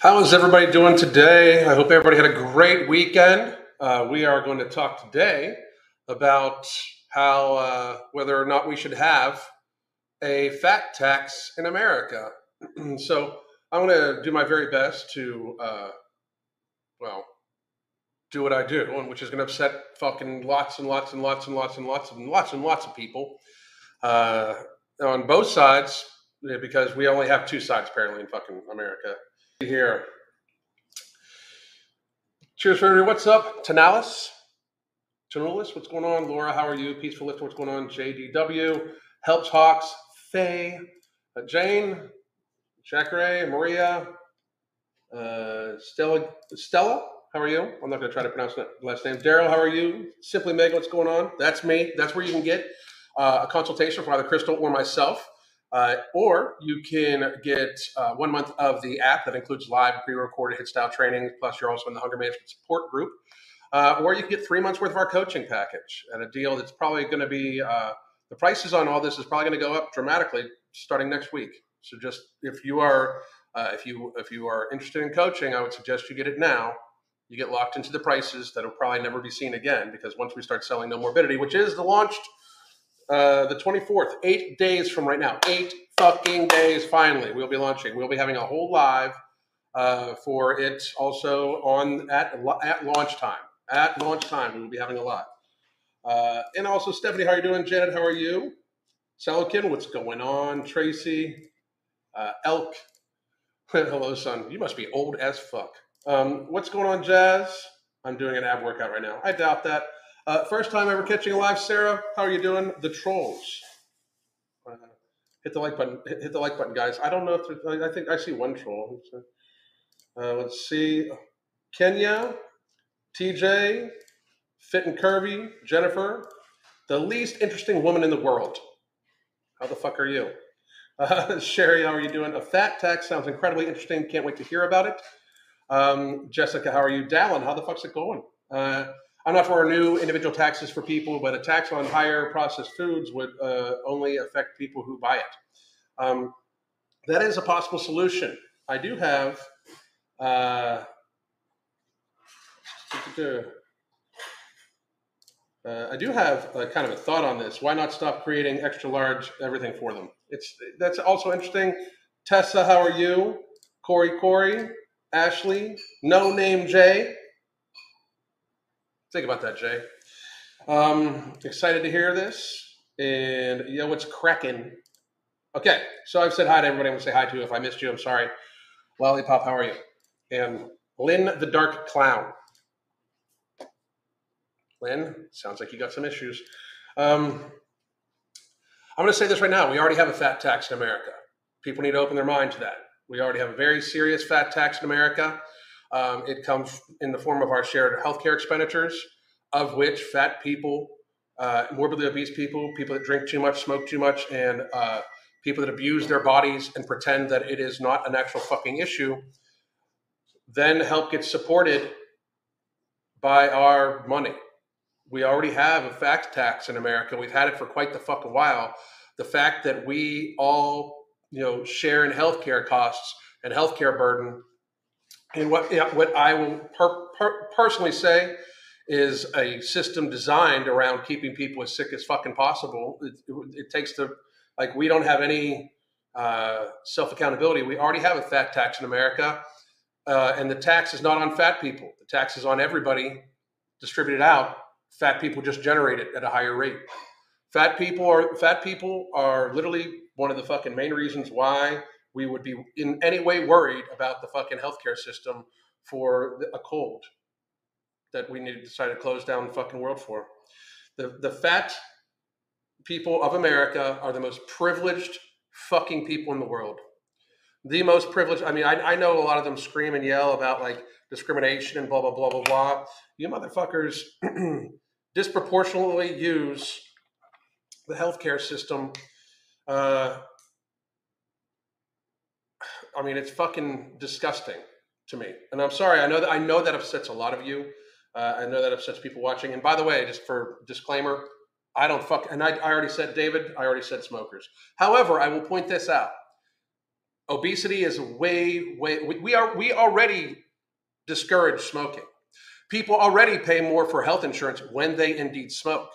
How is everybody doing today? I hope everybody had a great weekend. Uh, we are going to talk today about how uh, whether or not we should have a fat tax in America. so I'm going to do my very best to, uh, well, do what I do, which is going to upset fucking lots and lots and lots and lots and lots and lots and lots of people uh, on both sides because we only have two sides apparently in fucking America. Here. Cheers for everybody. What's up? Tanalis? Tanalis, what's going on? Laura, how are you? Peaceful Lift, what's going on? JDW, Helps Hawks, Faye, uh, Jane, Jacare, Maria, uh, Stella, Stella, how are you? I'm not going to try to pronounce that last name. Daryl, how are you? Simply Meg, what's going on? That's me. That's where you can get uh, a consultation from either Crystal or myself. Uh, or you can get uh, one month of the app that includes live pre-recorded HIIT style training. Plus, you're also in the hunger management support group. Uh, or you can get three months worth of our coaching package at a deal that's probably going to be uh, the prices on all this is probably going to go up dramatically starting next week. So just if you are uh, if you if you are interested in coaching, I would suggest you get it now. You get locked into the prices that will probably never be seen again because once we start selling No Morbidity, which is the launched uh, the 24th, eight days from right now, eight fucking days. Finally, we'll be launching. We'll be having a whole live uh, for it also on at at launch time. At launch time, we will be having a live. Uh, and also, Stephanie, how are you doing? Janet, how are you? Selikin, what's going on? Tracy, uh, Elk. Hello, son. You must be old as fuck. Um, what's going on, Jazz? I'm doing an ab workout right now. I doubt that. Uh, first time ever catching a live, Sarah. How are you doing? The trolls. Uh, hit the like button. Hit, hit, the like button, guys. I don't know if there's, I think I see one troll. Uh, let's see. Kenya, TJ, Fit and Curvy, Jennifer, the least interesting woman in the world. How the fuck are you? Uh, Sherry, how are you doing? A fat tax sounds incredibly interesting. Can't wait to hear about it. Um, Jessica, how are you? Dallin, how the fuck's it going? Uh, I'm not for our new individual taxes for people, but a tax on higher processed foods would uh, only affect people who buy it. Um, that is a possible solution. I do have. Uh, uh, I do have a, kind of a thought on this. Why not stop creating extra large everything for them? It's that's also interesting. Tessa, how are you? Corey, Corey, Ashley, No Name Jay. Think about that, Jay. Um, excited to hear this. And yo, what's cracking? Okay, so I've said hi to everybody. I'm gonna say hi to. You. If I missed you, I'm sorry. Lollipop, how are you? And Lynn the Dark Clown. Lynn, sounds like you got some issues. Um, I'm going to say this right now. We already have a fat tax in America. People need to open their mind to that. We already have a very serious fat tax in America. Um, it comes in the form of our shared healthcare expenditures, of which fat people, uh, morbidly obese people, people that drink too much, smoke too much, and uh, people that abuse their bodies and pretend that it is not an actual fucking issue, then help get supported by our money. We already have a fat tax in America. We've had it for quite the fuck a while. The fact that we all, you know, share in healthcare costs and healthcare burden and what what I will per, per, personally say is a system designed around keeping people as sick as fucking possible. It, it, it takes the like we don't have any uh, self accountability. We already have a fat tax in America, uh, and the tax is not on fat people. The tax is on everybody, distributed out. Fat people just generate it at a higher rate. Fat people are fat people are literally one of the fucking main reasons why we would be in any way worried about the fucking healthcare system for a cold that we need to decide to close down the fucking world for. The the fat people of America are the most privileged fucking people in the world. The most privileged. I mean, I, I know a lot of them scream and yell about like discrimination and blah blah blah blah blah. You motherfuckers disproportionately use the healthcare system uh, I mean, it's fucking disgusting to me. And I'm sorry. I know that I know that upsets a lot of you. Uh, I know that upsets people watching. And by the way, just for disclaimer, I don't fuck. And I, I already said David. I already said smokers. However, I will point this out. Obesity is way, way. We are we already discourage smoking. People already pay more for health insurance when they indeed smoke.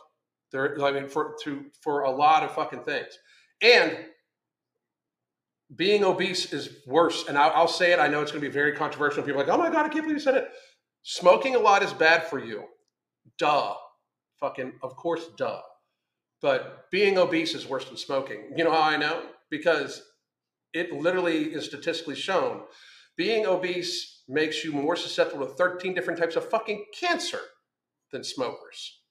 There, I mean, for to for a lot of fucking things, and being obese is worse. And I'll, I'll say it. I know it's going to be very controversial. People are like, oh my god, I can't believe you said it. Smoking a lot is bad for you. Duh. Fucking, of course, duh. But being obese is worse than smoking. You know how I know? Because it literally is statistically shown. Being obese makes you more susceptible to 13 different types of fucking cancer than smokers.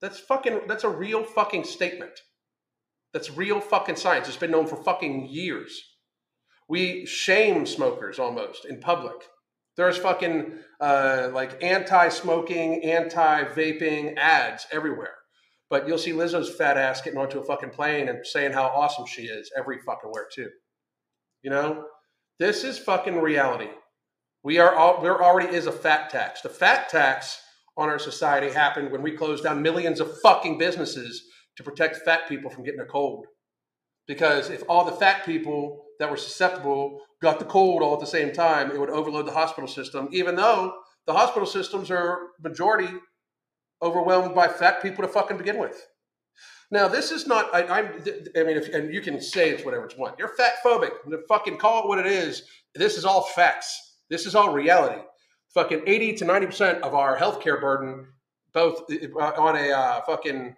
That's fucking, that's a real fucking statement. That's real fucking science. It's been known for fucking years. We shame smokers almost in public. There's fucking uh, like anti-smoking, anti-vaping ads everywhere. But you'll see Lizzo's fat ass getting onto a fucking plane and saying how awesome she is every fucking where too. You know, this is fucking reality. We are all there already is a fat tax. The fat tax on our society happened when we closed down millions of fucking businesses to protect fat people from getting a cold. Because if all the fat people that were susceptible got the cold all at the same time, it would overload the hospital system, even though the hospital systems are majority overwhelmed by fat people to fucking begin with. Now, this is not, I, I'm, I mean, if, and you can say it's whatever it's want. You're fat phobic. Fucking call it what it is. This is all facts. This is all reality. Fucking 80 to 90% of our healthcare burden, both on a uh, fucking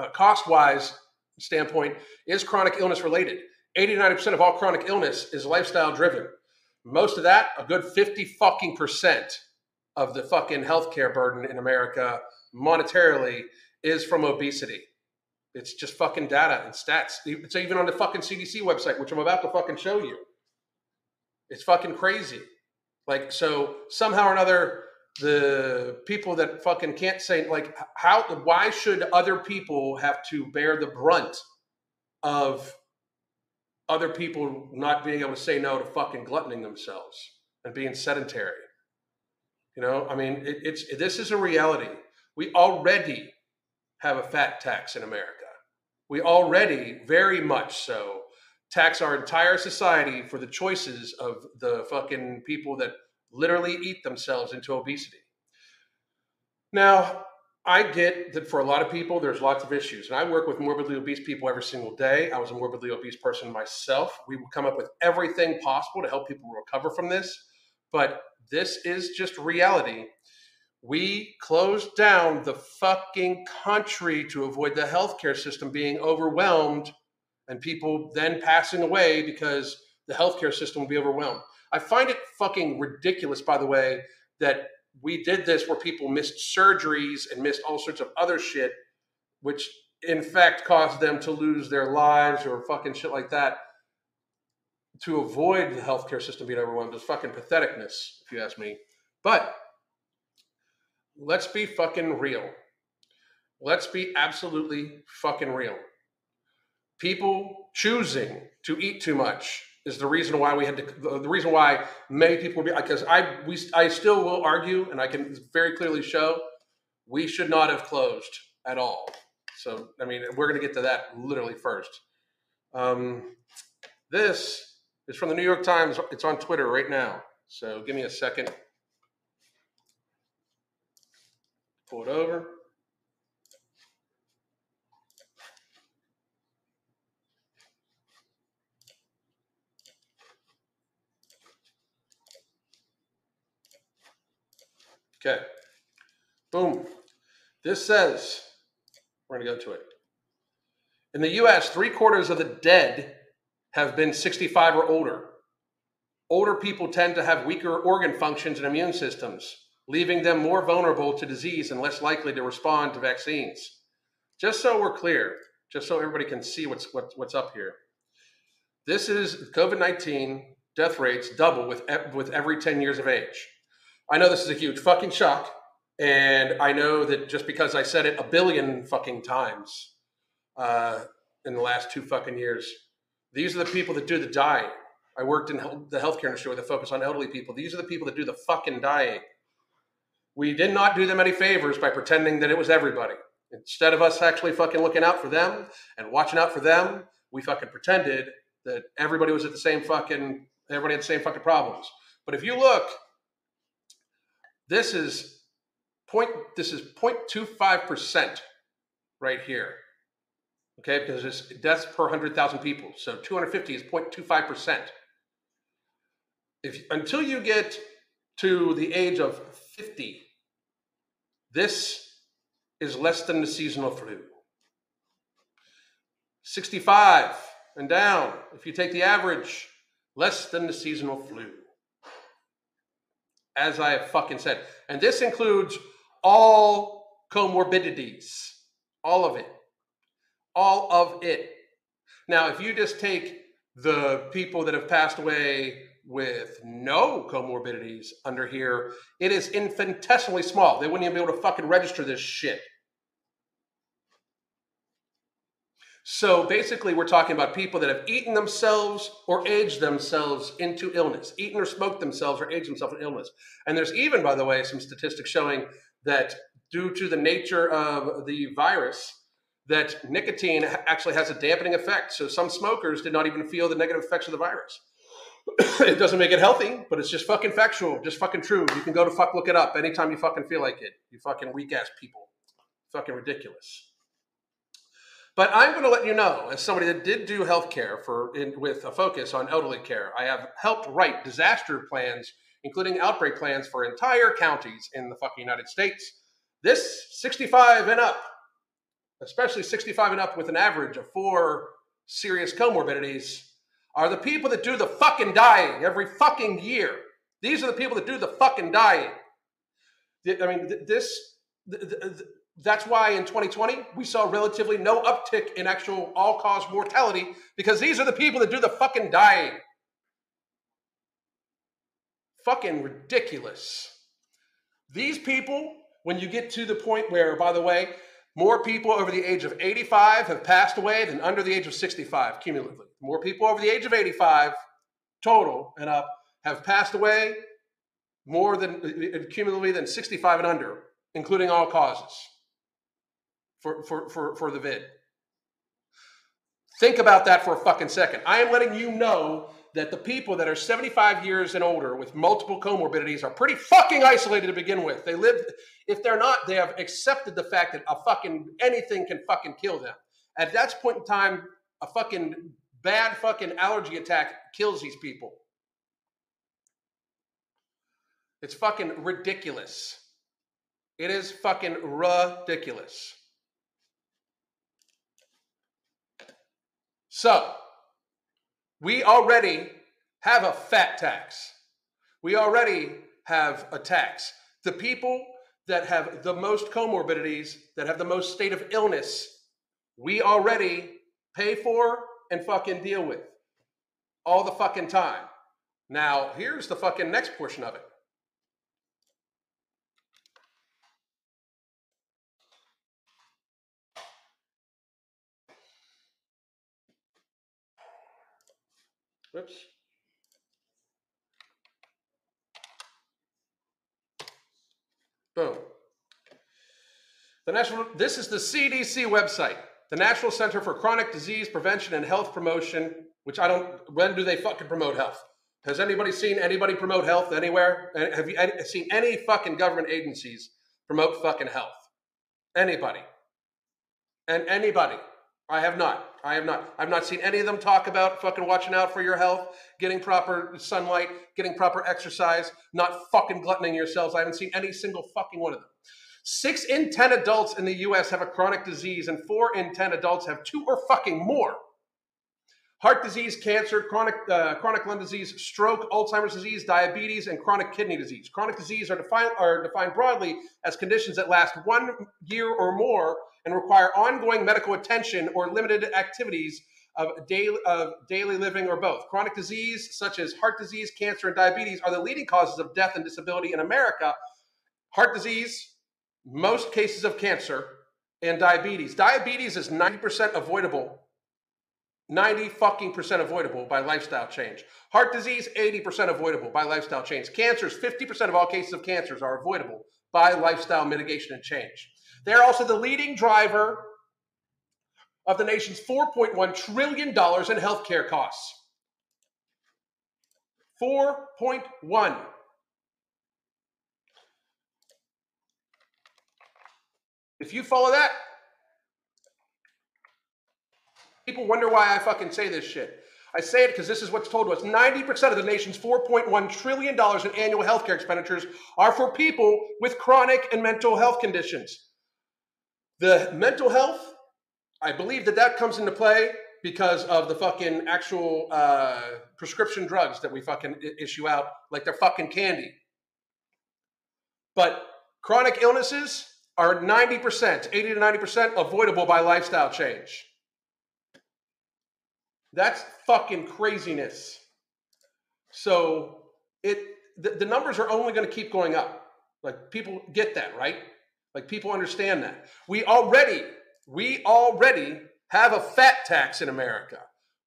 uh, cost wise standpoint, is chronic illness related. 80 to 90% of all chronic illness is lifestyle driven. Most of that, a good 50 fucking percent of the fucking healthcare burden in America monetarily is from obesity. It's just fucking data and stats. It's even on the fucking CDC website, which I'm about to fucking show you. It's fucking crazy. Like, so somehow or another, the people that fucking can't say, like, how, why should other people have to bear the brunt of other people not being able to say no to fucking gluttoning themselves and being sedentary? You know, I mean, it, it's this is a reality. We already have a fat tax in America. We already, very much so, tax our entire society for the choices of the fucking people that literally eat themselves into obesity. Now, I get that for a lot of people, there's lots of issues. And I work with morbidly obese people every single day. I was a morbidly obese person myself. We will come up with everything possible to help people recover from this. But this is just reality. We closed down the fucking country to avoid the healthcare system being overwhelmed and people then passing away because the healthcare system will be overwhelmed. I find it fucking ridiculous, by the way, that we did this where people missed surgeries and missed all sorts of other shit, which in fact caused them to lose their lives or fucking shit like that to avoid the healthcare system being overwhelmed is fucking patheticness, if you ask me. But let's be fucking real. Let's be absolutely fucking real. People choosing to eat too much is the reason why we had to the reason why many people be because I we I still will argue and I can very clearly show we should not have closed at all. So I mean we're going to get to that literally first. Um, this is from the New York Times. It's on Twitter right now. So give me a second. Pull it over. Okay. Boom. This says, we're going to go to it. In the US, three quarters of the dead have been 65 or older. Older people tend to have weaker organ functions and immune systems, leaving them more vulnerable to disease and less likely to respond to vaccines. Just so we're clear, just so everybody can see what's, what, what's up here. This is COVID 19 death rates double with, with every 10 years of age. I know this is a huge fucking shock. And I know that just because I said it a billion fucking times uh, in the last two fucking years, these are the people that do the dying. I worked in the healthcare industry with a focus on elderly people. These are the people that do the fucking dying. We did not do them any favors by pretending that it was everybody. Instead of us actually fucking looking out for them and watching out for them, we fucking pretended that everybody was at the same fucking everybody had the same fucking problems. But if you look, this is point this is 0.25 percent right here. Okay, because it's deaths per 100,000 people. So 250 is 0.25 percent. If until you get to the age of 50, this is less than the seasonal flu. 65 and down, if you take the average, less than the seasonal flu. As I have fucking said. And this includes all comorbidities, all of it. All of it. Now, if you just take the people that have passed away with no comorbidities under here, it is infinitesimally small. They wouldn't even be able to fucking register this shit. So basically, we're talking about people that have eaten themselves or aged themselves into illness, eaten or smoked themselves or aged themselves in illness. And there's even, by the way, some statistics showing that due to the nature of the virus, that nicotine actually has a dampening effect. So some smokers did not even feel the negative effects of the virus. it doesn't make it healthy, but it's just fucking factual, just fucking true. You can go to fuck look it up anytime you fucking feel like it. You fucking weak ass people. Fucking ridiculous. But I'm going to let you know, as somebody that did do healthcare for in, with a focus on elderly care, I have helped write disaster plans, including outbreak plans for entire counties in the fucking United States. This 65 and up, especially 65 and up with an average of four serious comorbidities, are the people that do the fucking dying every fucking year. These are the people that do the fucking dying. I mean, this that's why in 2020 we saw relatively no uptick in actual all cause mortality because these are the people that do the fucking dying. Fucking ridiculous. These people, when you get to the point where, by the way, more people over the age of 85 have passed away than under the age of 65 cumulatively. More people over the age of 85 total and up have passed away more than uh, uh, cumulatively than 65 and under, including all causes for, for, for, for the vid. Think about that for a fucking second. I am letting you know that the people that are 75 years and older with multiple comorbidities are pretty fucking isolated to begin with. They live, if they're not, they have accepted the fact that a fucking anything can fucking kill them. At that point in time, a fucking bad fucking allergy attack kills these people. It's fucking ridiculous. It is fucking ridiculous. So, we already have a fat tax. We already have a tax. The people that have the most comorbidities, that have the most state of illness, we already pay for and fucking deal with all the fucking time. Now, here's the fucking next portion of it. Whoops. Boom. The national, this is the CDC website, the National Center for Chronic Disease Prevention and Health Promotion, which I don't, when do they fucking promote health? Has anybody seen anybody promote health anywhere? Have you seen any fucking government agencies promote fucking health? Anybody? And anybody? I have not. I have not. I've not seen any of them talk about fucking watching out for your health, getting proper sunlight, getting proper exercise, not fucking gluttoning yourselves. I haven't seen any single fucking one of them. Six in 10 adults in the US have a chronic disease, and four in 10 adults have two or fucking more. Heart disease, cancer, chronic, uh, chronic lung disease, stroke, Alzheimer's disease, diabetes, and chronic kidney disease. Chronic disease are defined, are defined broadly as conditions that last one year or more and require ongoing medical attention or limited activities of daily, of daily living or both. Chronic disease, such as heart disease, cancer, and diabetes, are the leading causes of death and disability in America. Heart disease, most cases of cancer, and diabetes. Diabetes is 90% avoidable. 90 fucking percent avoidable by lifestyle change. Heart disease, 80% avoidable by lifestyle change. Cancers, 50% of all cases of cancers are avoidable by lifestyle mitigation and change. They're also the leading driver of the nation's $4.1 trillion in healthcare costs. 4.1. If you follow that, people wonder why I fucking say this shit. I say it because this is what's told to us. 90% of the nation's $4.1 trillion in annual healthcare expenditures are for people with chronic and mental health conditions. The mental health, I believe that that comes into play because of the fucking actual uh, prescription drugs that we fucking issue out like they're fucking candy. But chronic illnesses are 90%, 80 to 90% avoidable by lifestyle change. That's fucking craziness. So it the, the numbers are only going to keep going up. Like people get that, right? Like people understand that. We already we already have a fat tax in America.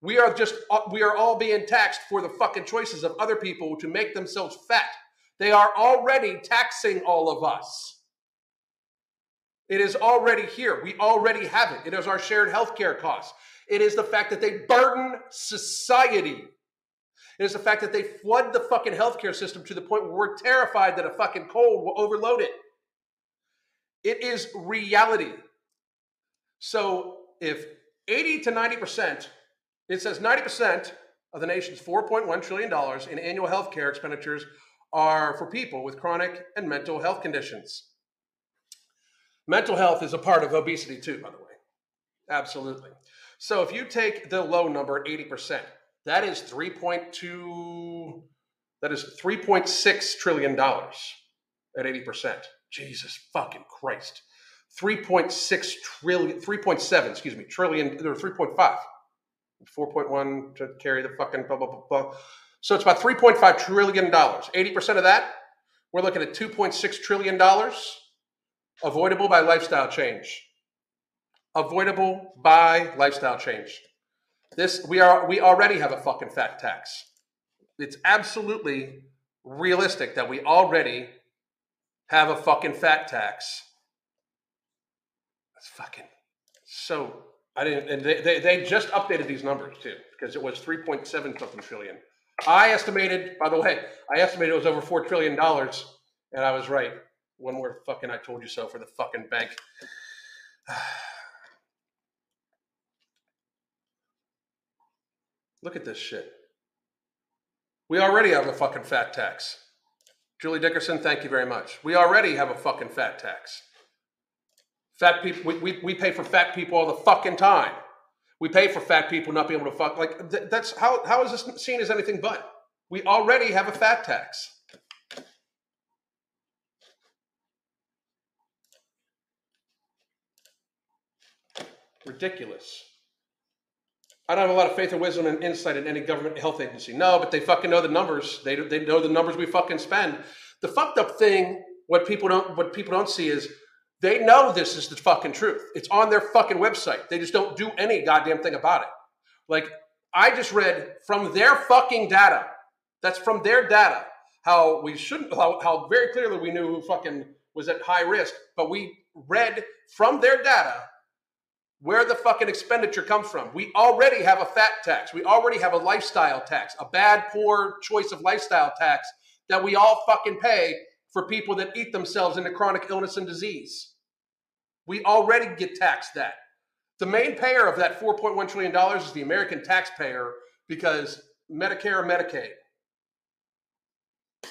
We are just uh, we are all being taxed for the fucking choices of other people to make themselves fat. They are already taxing all of us. It is already here. We already have it. It is our shared healthcare costs. It is the fact that they burden society. It is the fact that they flood the fucking healthcare system to the point where we're terrified that a fucking cold will overload it. It is reality. So if 80 to 90%, it says 90% of the nation's $4.1 trillion in annual health care expenditures are for people with chronic and mental health conditions. Mental health is a part of obesity, too, by the way. Absolutely. So if you take the low number, 80%, that is 3.2, that is $3.6 trillion at 80%. Jesus fucking Christ. 3.6 trillion, 3.7, excuse me, trillion, or 3.5. 4.1 to carry the fucking blah, blah, blah, blah. So it's about $3.5 trillion. 80% of that, we're looking at $2.6 trillion avoidable by lifestyle change. Avoidable by lifestyle change. This we are we already have a fucking fat tax. It's absolutely realistic that we already have a fucking fat tax that's fucking so. I didn't, and they, they, they just updated these numbers too because it was 3.7 something trillion. I estimated, by the way, I estimated it was over four trillion dollars, and I was right. One more fucking I told you so for the fucking bank. Look at this shit. We already have a fucking fat tax. Julie Dickerson, thank you very much. We already have a fucking fat tax. Fat people, we, we, we pay for fat people all the fucking time. We pay for fat people not being able to fuck. Like, th- that's how, how is this seen as anything but? We already have a fat tax. Ridiculous. I don't have a lot of faith or wisdom and insight in any government health agency. No, but they fucking know the numbers. They, they know the numbers we fucking spend. The fucked up thing, what people don't what people don't see is they know this is the fucking truth. It's on their fucking website. They just don't do any goddamn thing about it. Like, I just read from their fucking data, that's from their data, how we shouldn't, how, how very clearly we knew who fucking was at high risk, but we read from their data where the fucking expenditure comes from. We already have a fat tax. We already have a lifestyle tax, a bad, poor choice of lifestyle tax that we all fucking pay for people that eat themselves into chronic illness and disease. We already get taxed that. The main payer of that $4.1 trillion is the American taxpayer because Medicare or Medicaid.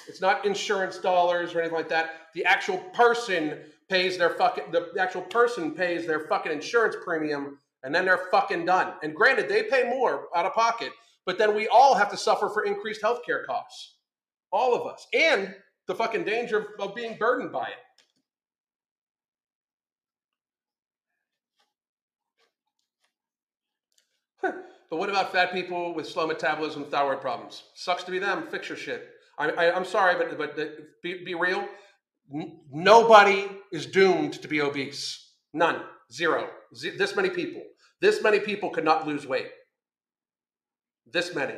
It's not insurance dollars or anything like that. The actual person pays their fucking the actual person pays their fucking insurance premium and then they're fucking done. And granted, they pay more out of pocket, but then we all have to suffer for increased healthcare costs. All of us. And the fucking danger of being burdened by it. but what about fat people with slow metabolism, thyroid problems? Sucks to be them. Fix your shit. I, am sorry, but but be, be real. N- nobody is doomed to be obese. None. Zero. Z- this many people. This many people could not lose weight. This many.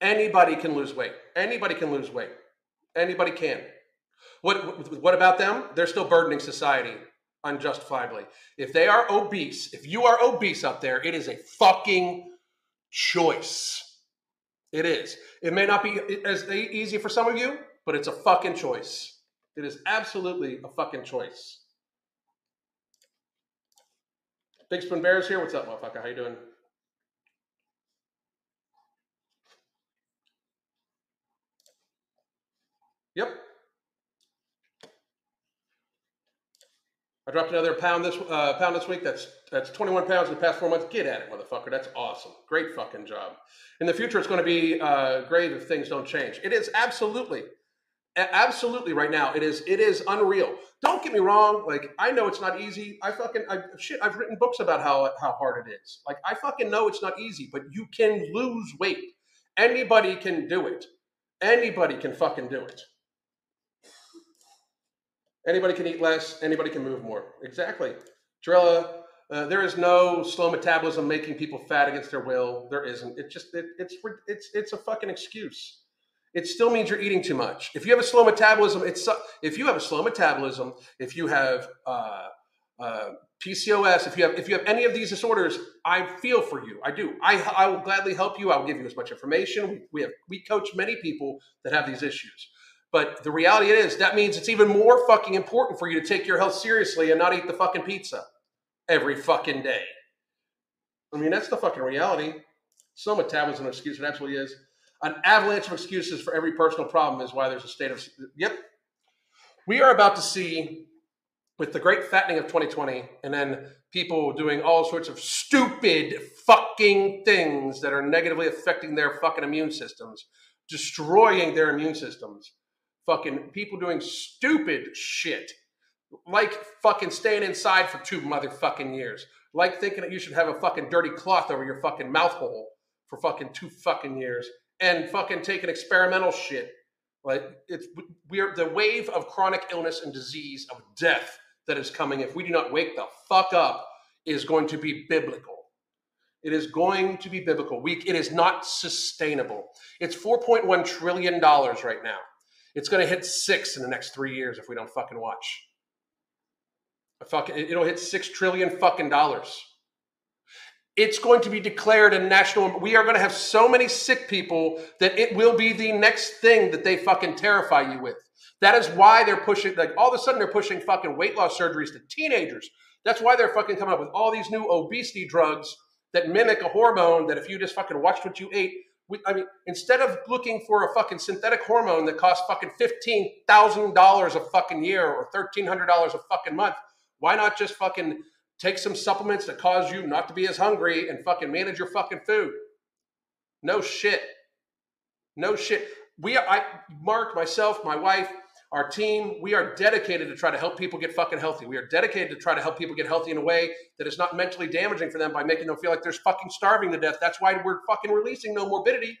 Anybody can lose weight. Anybody can lose weight. Anybody can. What, what about them? They're still burdening society unjustifiably. If they are obese, if you are obese up there, it is a fucking choice. It is. It may not be as easy for some of you, but it's a fucking choice. It is absolutely a fucking choice. Big Spoon Bears here. What's up, motherfucker? How you doing? Yep. I dropped another pound this uh, pound this week. That's that's 21 pounds in the past four months. Get at it, motherfucker. That's awesome. Great fucking job. In the future, it's going to be uh, if things don't change. It is absolutely, absolutely right now. It is it is unreal. Don't get me wrong. Like I know it's not easy. I fucking I, shit. I've written books about how how hard it is. Like I fucking know it's not easy, but you can lose weight. Anybody can do it. Anybody can fucking do it. Anybody can eat less. Anybody can move more. Exactly. Drilla, uh, there is no slow metabolism making people fat against their will. There isn't. It just it, it's it's it's a fucking excuse. It still means you're eating too much. If you have a slow metabolism, it's if you have a slow metabolism, if you have uh, uh, PCOS, if you have if you have any of these disorders, I feel for you. I do. I I will gladly help you. I will give you as much information. We, we have we coach many people that have these issues. But the reality is that means it's even more fucking important for you to take your health seriously and not eat the fucking pizza every fucking day. I mean, that's the fucking reality. Slow metabolism excuse, it absolutely is. An avalanche of excuses for every personal problem is why there's a state of. Yep. We are about to see, with the great fattening of 2020, and then people doing all sorts of stupid fucking things that are negatively affecting their fucking immune systems, destroying their immune systems fucking people doing stupid shit, like fucking staying inside for two motherfucking years, like thinking that you should have a fucking dirty cloth over your fucking mouth hole for fucking two fucking years, and fucking taking experimental shit. Like it's we're the wave of chronic illness and disease of death that is coming if we do not wake the fuck up is going to be biblical. It is going to be biblical. We, it is not sustainable. It's $4.1 trillion right now. It's going to hit six in the next three years if we don't fucking watch. A fucking, it'll hit six trillion fucking dollars. It's going to be declared a national. We are going to have so many sick people that it will be the next thing that they fucking terrify you with. That is why they're pushing, like all of a sudden they're pushing fucking weight loss surgeries to teenagers. That's why they're fucking coming up with all these new obesity drugs that mimic a hormone that if you just fucking watched what you ate, we, I mean, instead of looking for a fucking synthetic hormone that costs fucking fifteen thousand dollars a fucking year or thirteen hundred dollars a fucking month, why not just fucking take some supplements that cause you not to be as hungry and fucking manage your fucking food? No shit. No shit. We, I, Mark, myself, my wife, our team, we are dedicated to try to help people get fucking healthy. We are dedicated to try to help people get healthy in a way that is not mentally damaging for them by making them feel like they're fucking starving to death. That's why we're fucking releasing no morbidity.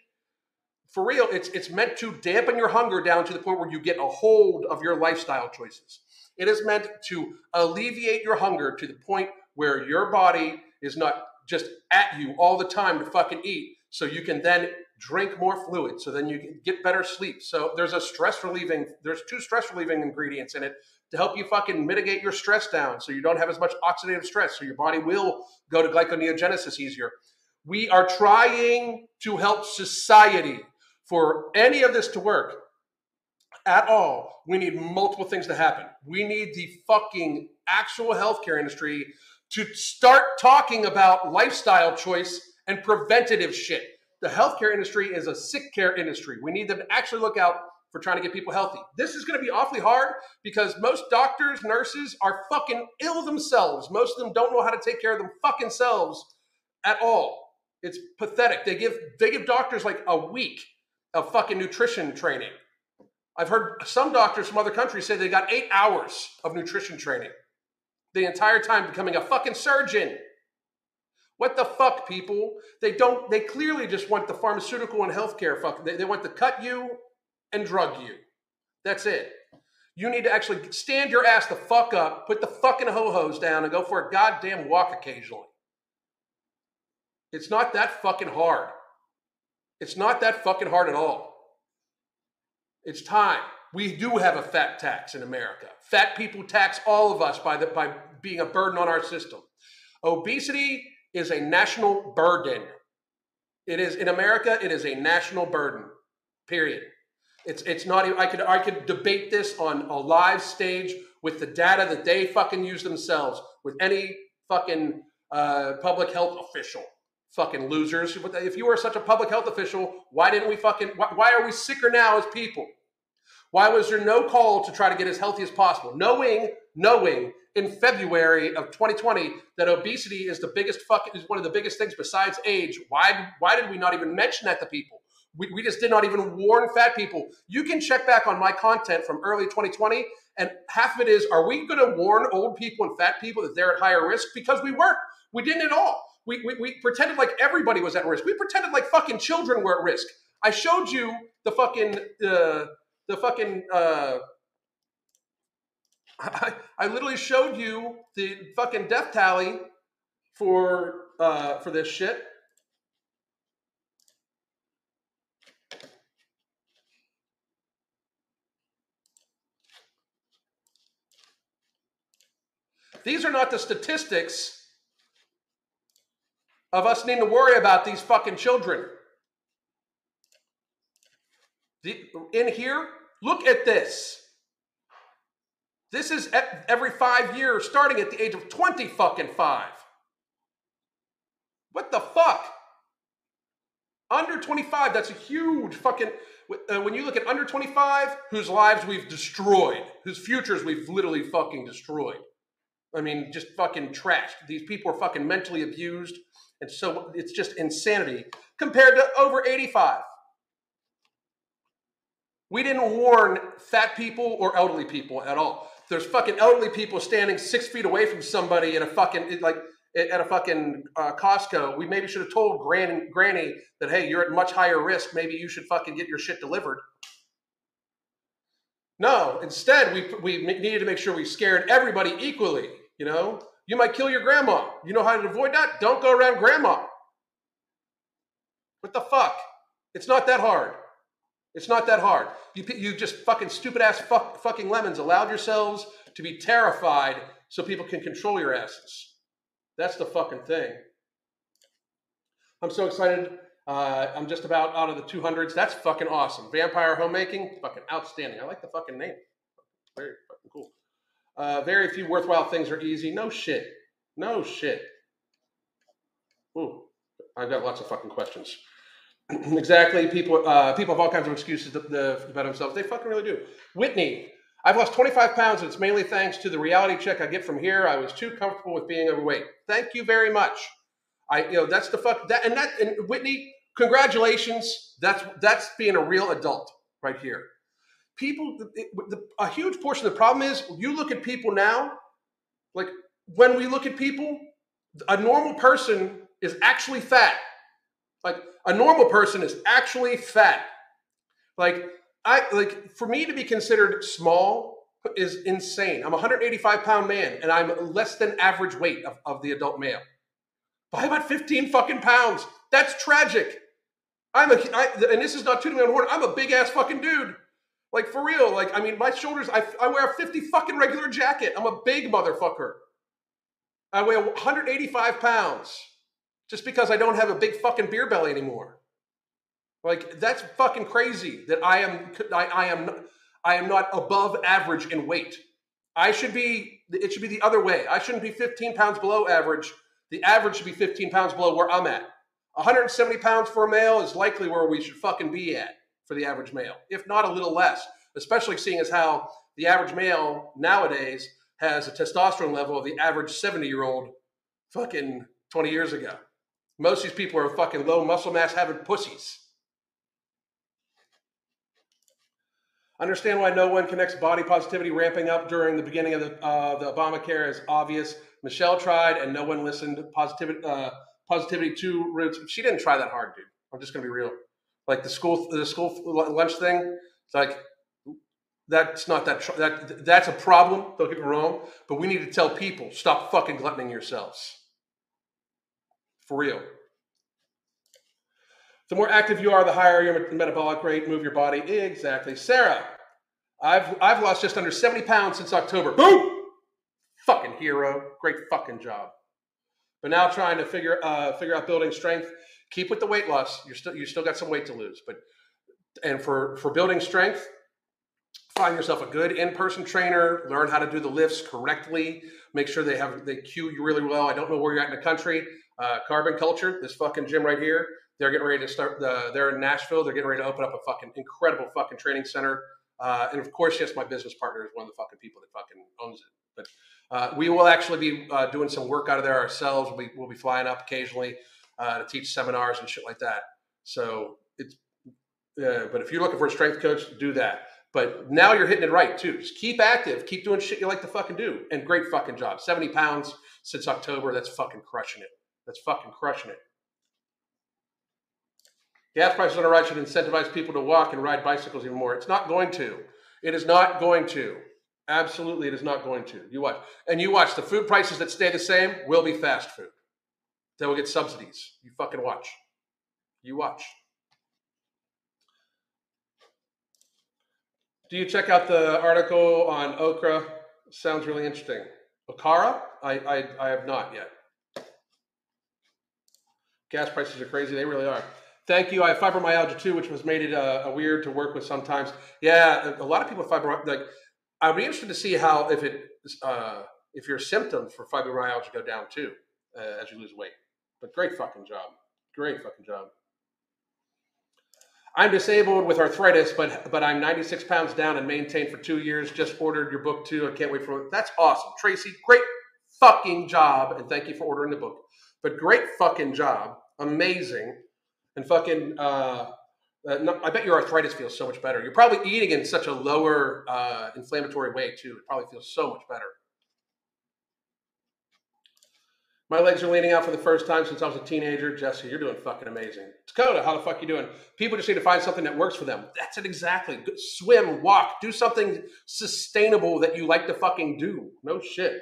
For real, it's it's meant to dampen your hunger down to the point where you get a hold of your lifestyle choices. It is meant to alleviate your hunger to the point where your body is not just at you all the time to fucking eat, so you can then drink more fluid so then you get better sleep. So there's a stress relieving there's two stress relieving ingredients in it to help you fucking mitigate your stress down so you don't have as much oxidative stress so your body will go to glyconeogenesis easier. We are trying to help society for any of this to work at all. We need multiple things to happen. We need the fucking actual healthcare industry to start talking about lifestyle choice and preventative shit the healthcare industry is a sick care industry. We need them to actually look out for trying to get people healthy. This is going to be awfully hard because most doctors, nurses are fucking ill themselves. Most of them don't know how to take care of them fucking selves at all. It's pathetic. They give they give doctors like a week of fucking nutrition training. I've heard some doctors from other countries say they got 8 hours of nutrition training. The entire time becoming a fucking surgeon. What the fuck, people? They don't, they clearly just want the pharmaceutical and healthcare fuck. They, they want to cut you and drug you. That's it. You need to actually stand your ass the fuck up, put the fucking ho hos down, and go for a goddamn walk occasionally. It's not that fucking hard. It's not that fucking hard at all. It's time. We do have a fat tax in America. Fat people tax all of us by, the, by being a burden on our system. Obesity is a national burden. It is in America. It is a national burden. Period. It's it's not. I could I could debate this on a live stage with the data that they fucking use themselves with any fucking uh, public health official. Fucking losers. If you were such a public health official, why didn't we fucking? Why, why are we sicker now as people? Why was there no call to try to get as healthy as possible, knowing knowing in February of 2020 that obesity is the biggest fucking is one of the biggest things besides age? Why why did we not even mention that to people? We, we just did not even warn fat people. You can check back on my content from early 2020, and half of it is are we going to warn old people and fat people that they're at higher risk? Because we weren't. We didn't at all. We, we, we pretended like everybody was at risk. We pretended like fucking children were at risk. I showed you the fucking uh, the fucking uh, I, I literally showed you the fucking death tally for uh, for this shit. These are not the statistics of us needing to worry about these fucking children. The, in here, look at this. This is every five years, starting at the age of 20 fucking five. What the fuck? Under 25, that's a huge fucking. Uh, when you look at under 25, whose lives we've destroyed, whose futures we've literally fucking destroyed. I mean, just fucking trashed. These people are fucking mentally abused. And so it's just insanity compared to over 85. We didn't warn fat people or elderly people at all. There's fucking elderly people standing six feet away from somebody in a fucking, like, at a fucking uh, Costco. We maybe should have told Granny, Granny that, hey, you're at much higher risk. Maybe you should fucking get your shit delivered. No, instead, we, we needed to make sure we scared everybody equally. You know, you might kill your grandma. You know how to avoid that? Don't go around grandma. What the fuck? It's not that hard. It's not that hard. You, you just fucking stupid ass fuck, fucking lemons allowed yourselves to be terrified so people can control your asses. That's the fucking thing. I'm so excited. Uh, I'm just about out of the 200s. That's fucking awesome. Vampire homemaking, fucking outstanding. I like the fucking name. Very fucking cool. Uh, very few worthwhile things are easy. No shit. No shit. Ooh, I've got lots of fucking questions. exactly. People, uh, people have all kinds of excuses to, to, about themselves. They fucking really do. Whitney, I've lost 25 pounds, and it's mainly thanks to the reality check I get from here. I was too comfortable with being overweight. Thank you very much. I, you know, that's the fuck that, and that, and Whitney, congratulations. That's that's being a real adult right here people, it, the, a huge portion of the problem is you look at people now, like when we look at people, a normal person is actually fat. Like a normal person is actually fat. Like I like for me to be considered small is insane. I'm a 185 pound man and I'm less than average weight of, of the adult male. By about 15 fucking pounds. That's tragic. I'm a I, and this is not tooting my own horn. I'm a big ass fucking dude. Like for real, like I mean, my shoulders. I, I wear a 50 fucking regular jacket. I'm a big motherfucker. I weigh 185 pounds just because I don't have a big fucking beer belly anymore. Like that's fucking crazy that I am I, I am I am not above average in weight. I should be it should be the other way. I shouldn't be 15 pounds below average. The average should be 15 pounds below where I'm at. 170 pounds for a male is likely where we should fucking be at for the average male, if not a little less, especially seeing as how the average male nowadays has a testosterone level of the average 70 year old fucking 20 years ago. Most of these people are fucking low muscle mass having pussies. Understand why no one connects body positivity ramping up during the beginning of the, uh, the Obamacare is obvious. Michelle tried and no one listened. Positivity, uh, positivity two roots. She didn't try that hard, dude. I'm just gonna be real like the school the school lunch thing. It's like that's not that that that's a problem. Don't get me wrong, but we need to tell people stop fucking gluttoning yourselves. For real. The more active you are, the higher your metabolic rate. Move your body exactly. Sarah, I've I've lost just under seventy pounds since October. Boom! Fucking hero. Great fucking job. But now trying to figure uh, figure out building strength keep with the weight loss. You're still you still got some weight to lose, but and for for building strength, find yourself a good in-person trainer. Learn how to do the lifts correctly. Make sure they have they cue you really well. I don't know where you're at in the country. Uh, Carbon Culture, this fucking gym right here. They're getting ready to start. The, they're in Nashville. They're getting ready to open up a fucking incredible fucking training center. Uh, and of course, yes, my business partner is one of the fucking people that fucking owns it. But uh, we will actually be uh, doing some work out of there ourselves. We'll be, we'll be flying up occasionally uh, to teach seminars and shit like that. So it's, uh, but if you're looking for a strength coach, do that. But now you're hitting it right too. Just keep active, keep doing shit you like to fucking do, and great fucking job. 70 pounds since October. That's fucking crushing it. That's fucking crushing it. Gas prices on the rise should incentivize people to walk and ride bicycles even more. It's not going to. It is not going to. Absolutely, it is not going to. You watch. And you watch. The food prices that stay the same will be fast food. They will get subsidies. You fucking watch. You watch. Do you check out the article on okra? Sounds really interesting. Okara? I, I, I have not yet. Gas prices are crazy. They really are. Thank you. I have fibromyalgia too, which was made it uh, weird to work with sometimes. Yeah, a lot of people with fibromyalgia. Like, I'd be interested to see how if it uh, if your symptoms for fibromyalgia go down too uh, as you lose weight. But great fucking job. Great fucking job. I'm disabled with arthritis, but but I'm 96 pounds down and maintained for two years. Just ordered your book too. I can't wait for it. That's awesome, Tracy. Great fucking job, and thank you for ordering the book. But great fucking job, amazing and fucking. Uh, uh, no, I bet your arthritis feels so much better. You're probably eating in such a lower uh, inflammatory way too. It probably feels so much better. My legs are leaning out for the first time since I was a teenager. Jesse, you're doing fucking amazing. Dakota, how the fuck you doing? People just need to find something that works for them. That's it exactly. Swim, walk, do something sustainable that you like to fucking do. No shit.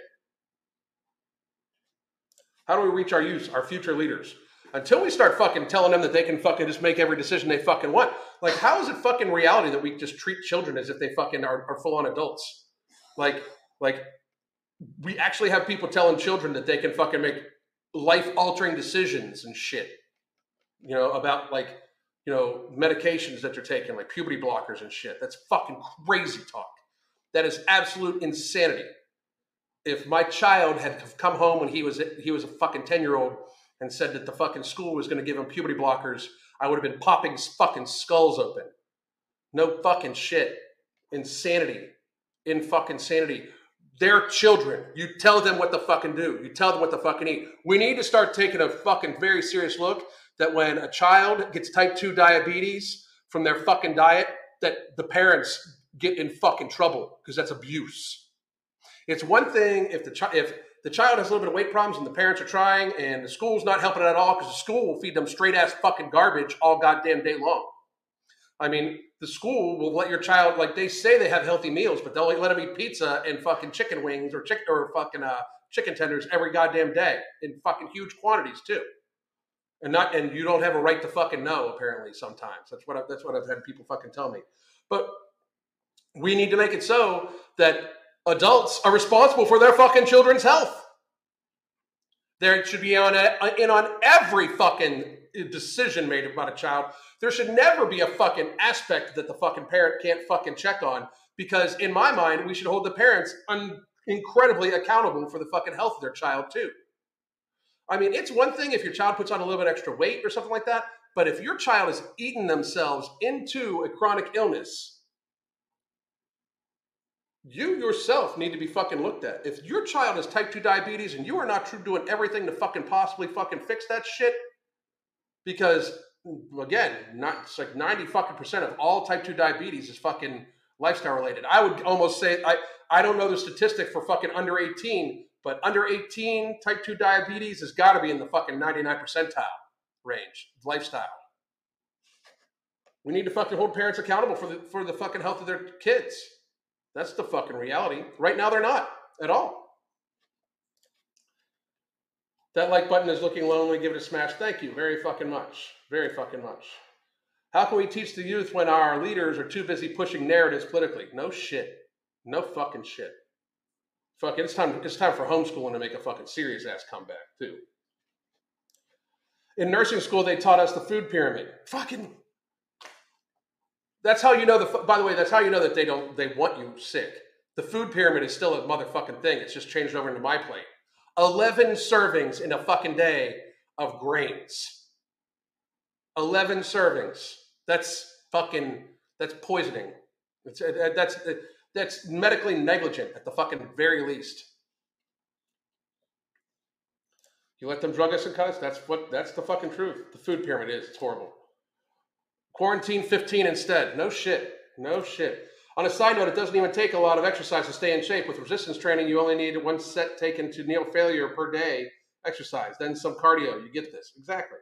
How do we reach our youth, our future leaders? Until we start fucking telling them that they can fucking just make every decision they fucking want. Like, how is it fucking reality that we just treat children as if they fucking are, are full on adults? Like, like we actually have people telling children that they can fucking make life altering decisions and shit. You know, about like, you know, medications that they're taking, like puberty blockers and shit. That's fucking crazy talk. That is absolute insanity. If my child had come home when he was he was a fucking 10 year old and said that the fucking school was going to give him puberty blockers, I would have been popping fucking skulls open. No fucking shit. Insanity. In fucking sanity. They're children. You tell them what to fucking do. You tell them what to fucking eat. We need to start taking a fucking very serious look that when a child gets type 2 diabetes from their fucking diet, that the parents get in fucking trouble because that's abuse. It's one thing if the child if the child has a little bit of weight problems and the parents are trying and the school's not helping at all because the school will feed them straight ass fucking garbage all goddamn day long. I mean, the school will let your child like they say they have healthy meals, but they'll let them eat pizza and fucking chicken wings or chicken or fucking uh, chicken tenders every goddamn day in fucking huge quantities too. And not and you don't have a right to fucking know apparently sometimes. That's what I, that's what I've had people fucking tell me. But we need to make it so that adults are responsible for their fucking children's health. There should be on a, in on every fucking decision made about a child. There should never be a fucking aspect that the fucking parent can't fucking check on because in my mind, we should hold the parents un- incredibly accountable for the fucking health of their child too. I mean, it's one thing if your child puts on a little bit extra weight or something like that, but if your child is eating themselves into a chronic illness you yourself need to be fucking looked at. If your child has type 2 diabetes and you are not doing everything to fucking possibly fucking fix that shit, because again, not it's like 90 fucking percent of all type 2 diabetes is fucking lifestyle related. I would almost say I I don't know the statistic for fucking under 18, but under 18 type 2 diabetes has got to be in the fucking 99 percentile range lifestyle. We need to fucking hold parents accountable for the for the fucking health of their kids. That's the fucking reality. Right now, they're not at all. That like button is looking lonely. Give it a smash. Thank you very fucking much. Very fucking much. How can we teach the youth when our leaders are too busy pushing narratives politically? No shit. No fucking shit. Fuck it. It's time. It's time for homeschooling to make a fucking serious ass comeback too. In nursing school, they taught us the food pyramid. Fucking. That's how you know the. By the way, that's how you know that they don't. They want you sick. The food pyramid is still a motherfucking thing. It's just changed over into my plate. Eleven servings in a fucking day of grains. Eleven servings. That's fucking. That's poisoning. It's, uh, uh, that's uh, that's medically negligent at the fucking very least. You let them drug us and cut us. That's what. That's the fucking truth. The food pyramid is. It's horrible. Quarantine 15 instead. No shit. No shit. On a side note, it doesn't even take a lot of exercise to stay in shape. With resistance training, you only need one set taken to near failure per day exercise, then some cardio. You get this. Exactly.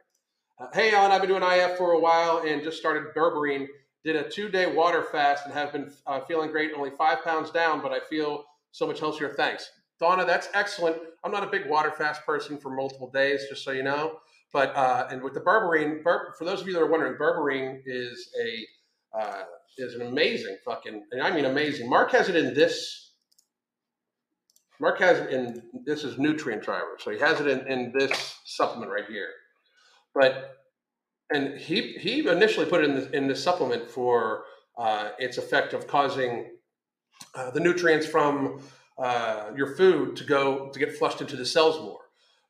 Uh, hey, Alan, I've been doing IF for a while and just started berberine. Did a two day water fast and have been uh, feeling great, only five pounds down, but I feel so much healthier. Thanks. Donna, that's excellent. I'm not a big water fast person for multiple days, just so you know. But uh, and with the berberine, ber- for those of you that are wondering, berberine is a uh, is an amazing fucking, and I mean amazing. Mark has it in this. Mark has it in this is nutrient driver, so he has it in, in this supplement right here. But and he he initially put it in the, in this supplement for uh, its effect of causing uh, the nutrients from uh, your food to go to get flushed into the cells more.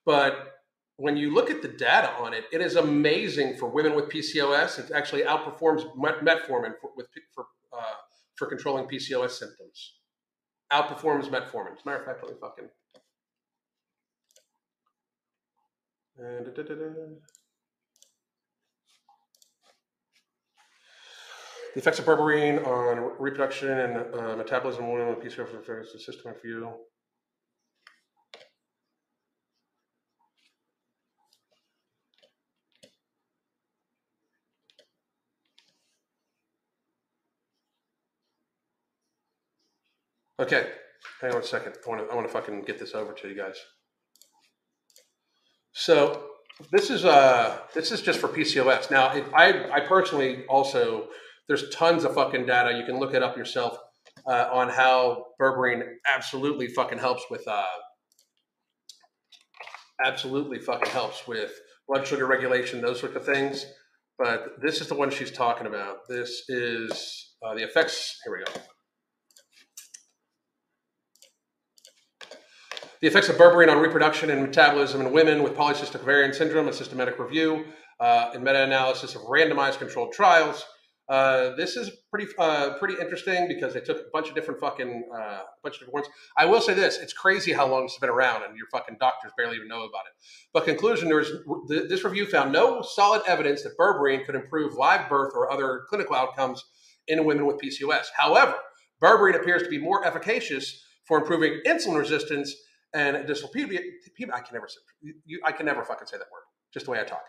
But when you look at the data on it, it is amazing for women with PCOS. It actually outperforms metformin for, with, for, uh, for controlling PCOS symptoms. Outperforms metformin. As a matter of fact, let me fucking. Da, da, da, The effects of berberine on reproduction and uh, metabolism women with PCOS system for you. Okay, hang on a second. I want to I want to fucking get this over to you guys. So this is uh this is just for PCOS. Now, it, I I personally also there's tons of fucking data. You can look it up yourself uh, on how berberine absolutely fucking helps with uh absolutely fucking helps with blood sugar regulation, those sorts of things. But this is the one she's talking about. This is uh, the effects. Here we go. The effects of berberine on reproduction and metabolism in women with polycystic ovarian syndrome, a systematic review uh, and meta-analysis of randomized controlled trials. Uh, this is pretty uh, pretty interesting because they took a bunch of different fucking uh, bunch of different ones. I will say this: it's crazy how long it's been around, and your fucking doctors barely even know about it. But conclusion: there was this review found no solid evidence that berberine could improve live birth or other clinical outcomes in women with PCOS. However, berberine appears to be more efficacious for improving insulin resistance and dyslipidemia. I can never you, I can never fucking say that word. Just the way I talk.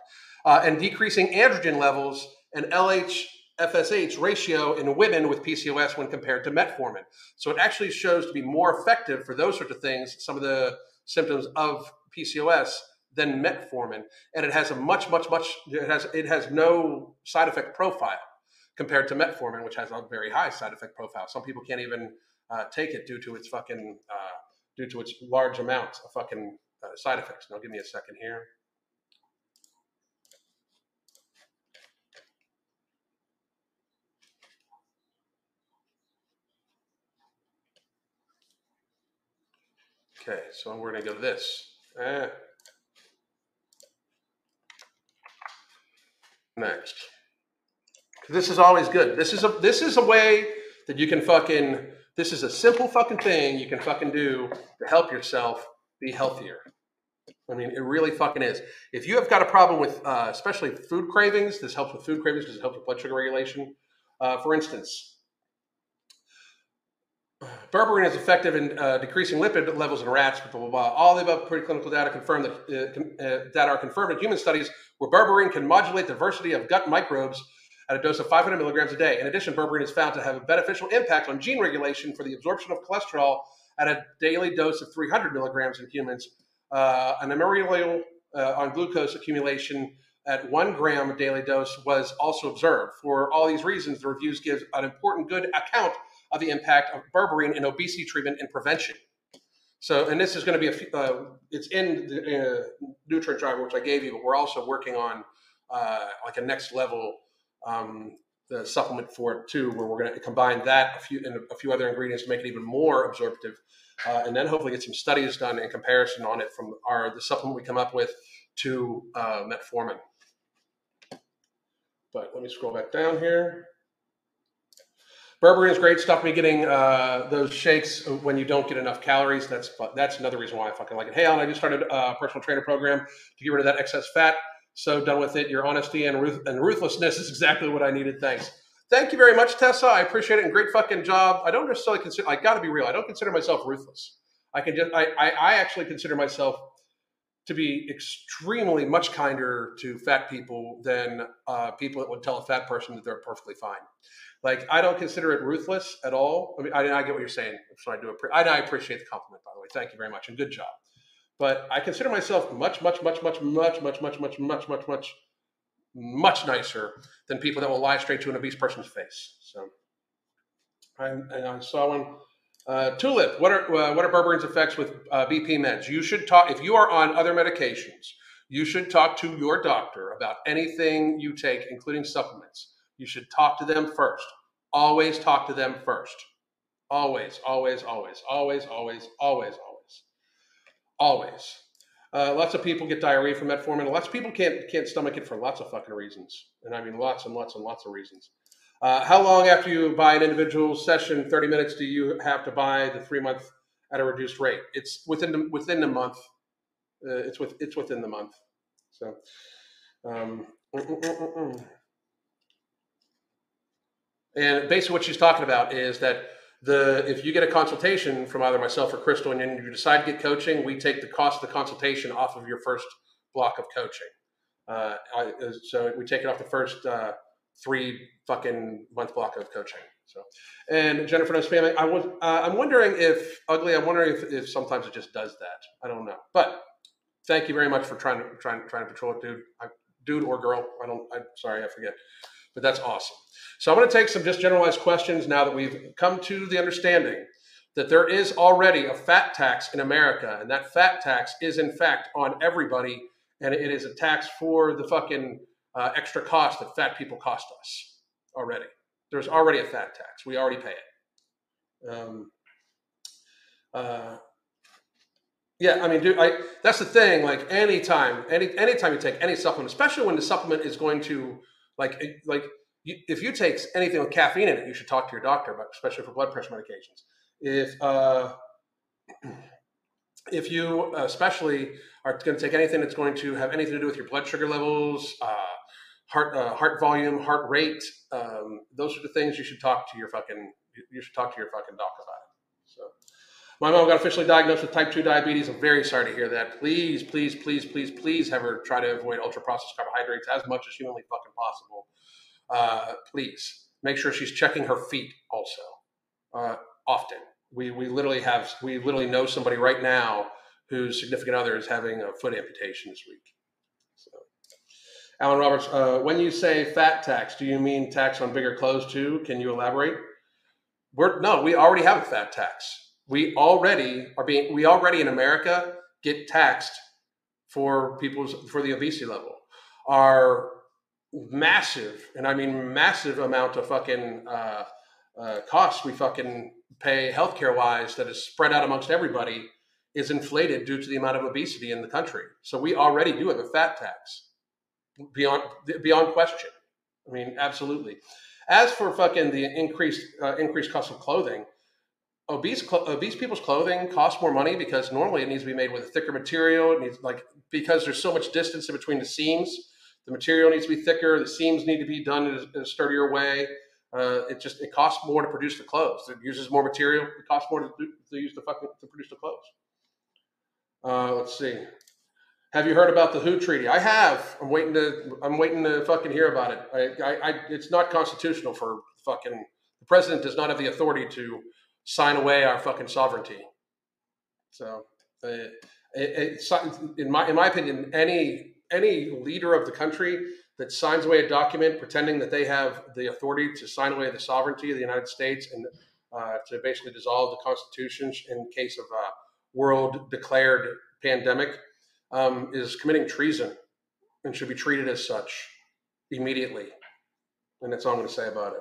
Uh, and decreasing androgen levels and LH FSH ratio in women with PCOS when compared to metformin. So it actually shows to be more effective for those sorts of things, some of the symptoms of PCOS than metformin, and it has a much, much, much. It has it has no side effect profile compared to metformin, which has a very high side effect profile. Some people can't even uh, take it due to its fucking uh, due to its large amounts of fucking uh, side effects. Now, give me a second here. Okay, so we're going to go this. Eh. Next. This is always good. This is a this is a way that you can fucking this is a simple fucking thing you can fucking do to help yourself be healthier. I mean, it really fucking is. If you have got a problem with, uh, especially food cravings, this helps with food cravings because it helps with blood sugar regulation. Uh, for instance, berberine is effective in uh, decreasing lipid levels in rats. Blah, blah, blah. All the above preclinical data confirm that uh, uh, are confirmed in human studies where berberine can modulate diversity of gut microbes at a dose of 500 milligrams a day. In addition, berberine is found to have a beneficial impact on gene regulation for the absorption of cholesterol at a daily dose of 300 milligrams in humans, uh, an amiral uh, on glucose accumulation at one gram daily dose was also observed. For all these reasons, the reviews give an important good account of the impact of berberine in obesity treatment and prevention. So, and this is going to be a, uh, it's in the uh, nutrient driver, which I gave you, but we're also working on uh, like a next level um, the supplement for it too, where we're going to combine that a few and a few other ingredients to make it even more absorptive, uh, and then hopefully get some studies done in comparison on it from our the supplement we come up with to uh, metformin. But let me scroll back down here. Berberine is great. Stop me getting uh, those shakes when you don't get enough calories. That's that's another reason why I fucking like it. Hey, Alan, I just started a personal trainer program to get rid of that excess fat. So done with it. Your honesty and, ruth- and ruthlessness is exactly what I needed. Thanks. Thank you very much, Tessa. I appreciate it and great fucking job. I don't necessarily consider. I got to be real. I don't consider myself ruthless. I can just. I, I I actually consider myself to be extremely much kinder to fat people than uh, people that would tell a fat person that they're perfectly fine. Like I don't consider it ruthless at all. I mean, I, I get what you're saying, so I do. Appre- I, I appreciate the compliment, by the way. Thank you very much, and good job. But I consider myself much, much, much, much, much, much, much, much, much, much, much, much nicer than people that will lie straight to an obese person's face. So, I, and I saw one. Uh, Tulip, what are uh, what are Berberine's effects with uh, BP meds? You should talk if you are on other medications. You should talk to your doctor about anything you take, including supplements you should talk to them first. Always talk to them first. Always, always, always, always, always, always, always, always. Uh, lots of people get diarrhea from metformin. Lots of people can't can't stomach it for lots of fucking reasons, and I mean lots and lots and lots of reasons. Uh, how long after you buy an individual session, thirty minutes, do you have to buy the three month at a reduced rate? It's within the within the month. Uh, it's with it's within the month. So. Um, mm, mm, mm. And basically, what she's talking about is that the if you get a consultation from either myself or Crystal, and you decide to get coaching, we take the cost of the consultation off of your first block of coaching. Uh, I, so we take it off the first uh, three fucking month block of coaching. So, and Jennifer knows family. I was uh, I'm wondering if ugly. I'm wondering if, if sometimes it just does that. I don't know, but thank you very much for trying to trying trying to patrol it, dude. I, dude or girl. I don't. I'm sorry, I forget but that's awesome. So I'm going to take some just generalized questions now that we've come to the understanding that there is already a fat tax in America, and that fat tax is in fact on everybody, and it is a tax for the fucking uh, extra cost that fat people cost us already. There's already a fat tax. We already pay it. Um, uh, yeah, I mean, dude, I, that's the thing. Like anytime, any anytime you take any supplement, especially when the supplement is going to like, like if you take anything with caffeine in it, you should talk to your doctor about, especially for blood pressure medications. If uh, if you especially are going to take anything that's going to have anything to do with your blood sugar levels, uh, heart uh, heart volume, heart rate, um, those are the things you should talk to your fucking you should talk to your fucking doc about my mom got officially diagnosed with type two diabetes. I'm very sorry to hear that. Please, please, please, please, please have her try to avoid ultra processed carbohydrates as much as humanly fucking possible uh, please make sure she's checking her feet also uh, often. We, we literally have we literally know somebody right now whose significant other is having a foot amputation this week. So, Alan Roberts, uh, when you say fat tax, do you mean tax on bigger clothes too? Can you elaborate? We're, no, we already have a fat tax. We already are being we already in America get taxed for people's for the obesity level. Our massive, and I mean massive amount of fucking uh, uh, costs we fucking pay healthcare wise that is spread out amongst everybody is inflated due to the amount of obesity in the country. So we already do have a fat tax beyond beyond question. I mean, absolutely. As for fucking the increased uh, increased cost of clothing, obese obese people's clothing costs more money because normally it needs to be made with a thicker material. It needs like because there's so much distance in between the seams the material needs to be thicker. The seams need to be done in a, in a sturdier way. Uh, it just it costs more to produce the clothes. It uses more material. It costs more to, to use the fucking to produce the clothes. Uh, let's see. Have you heard about the WHO treaty? I have. I'm waiting to. I'm waiting to fucking hear about it. I, I, I, it's not constitutional for fucking. The president does not have the authority to sign away our fucking sovereignty. So, uh, it, it, in my in my opinion, any any leader of the country that signs away a document pretending that they have the authority to sign away the sovereignty of the United States and uh, to basically dissolve the Constitution in case of a world declared pandemic um, is committing treason and should be treated as such immediately. And that's all I'm going to say about it.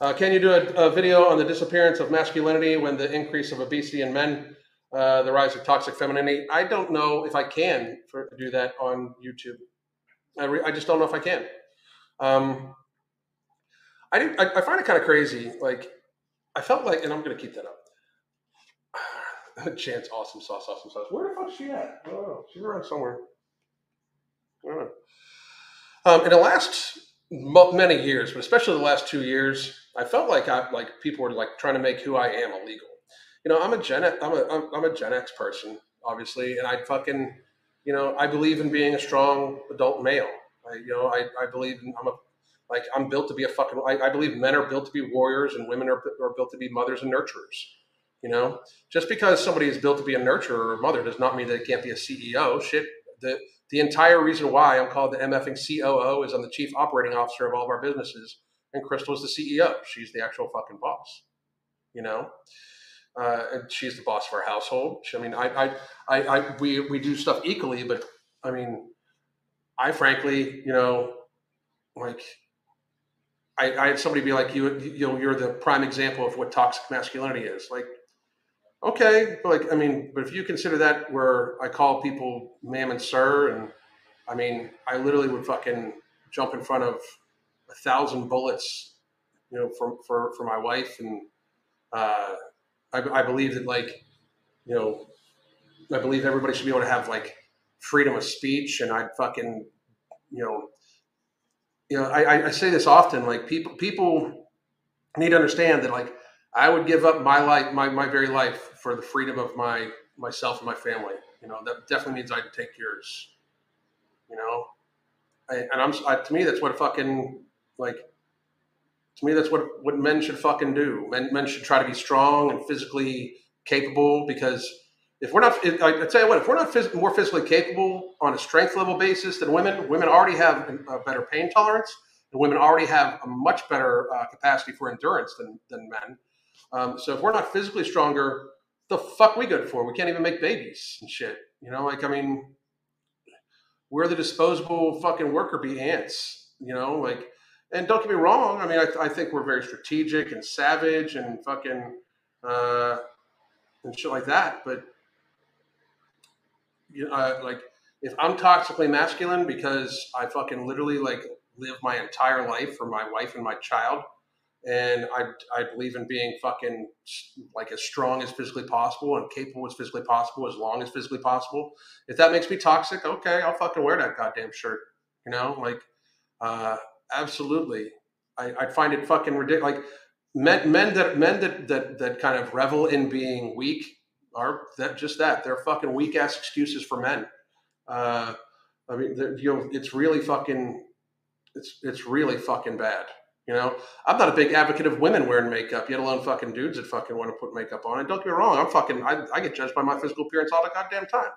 Uh, can you do a, a, video on the disappearance of masculinity when the increase of obesity in men, uh, the rise of toxic femininity? I don't know if I can for, do that on YouTube. I, re, I just don't know if I can. Um, I, do, I, I find it kind of crazy. Like, I felt like, and I'm going to keep that up. Chance, awesome sauce, awesome sauce. Where the fuck is she at? Know. She's around somewhere. I don't know. Um, in the last many years, but especially the last two years, I felt like I like people were like trying to make who I am illegal. You know, I'm a Gen I'm a I'm a Gen X person, obviously, and I fucking you know I believe in being a strong adult male. I, you know, I, I believe in, I'm a like I'm built to be a fucking. I, I believe men are built to be warriors and women are, are built to be mothers and nurturers. You know, just because somebody is built to be a nurturer or a mother does not mean they can't be a CEO. Shit, the the entire reason why I'm called the MFing COO is I'm the chief operating officer of all of our businesses, and Crystal is the CEO. She's the actual fucking boss. You know, uh, and she's the boss of our household. I mean, I, I, I, I, we we do stuff equally, but I mean, I frankly, you know, like I, I had somebody be like, you, you know, you're the prime example of what toxic masculinity is. Like, okay, but like, I mean, but if you consider that where I call people ma'am and sir, and I mean, I literally would fucking jump in front of a thousand bullets, you know, for, for, for my wife. And, uh, I, I believe that like, you know, I believe everybody should be able to have like freedom of speech and I'd fucking, you know, you know, I, I say this often, like people, people need to understand that like I would give up my life, my, my very life for the freedom of my, myself and my family. You know, that definitely means I'd take yours, you know? I, and I'm, I, to me, that's what fucking, like, to me, that's what, what men should fucking do. Men, men should try to be strong and physically capable because if we're not, I tell you what, if we're not phys- more physically capable on a strength level basis than women, women already have a better pain tolerance, and women already have a much better uh, capacity for endurance than, than men. Um, so if we're not physically stronger, the fuck we good for? We can't even make babies and shit. You know, like I mean, we're the disposable fucking worker bee ants. You know, like, and don't get me wrong. I mean, I, I think we're very strategic and savage and fucking uh, and shit like that, but you know, uh, like if I'm toxically masculine because I fucking literally like live my entire life for my wife and my child, and I I believe in being fucking like as strong as physically possible and capable as physically possible, as long as physically possible. If that makes me toxic, okay, I'll fucking wear that goddamn shirt. You know, like uh, absolutely. I, I find it fucking ridiculous. Like men, men that men that that that kind of revel in being weak are that just that they're fucking weak ass excuses for men. Uh, I mean, you know, it's really fucking, it's it's really fucking bad. You know, I'm not a big advocate of women wearing makeup, yet alone fucking dudes that fucking want to put makeup on. And don't get me wrong, I'm fucking, I, I get judged by my physical appearance all the goddamn time.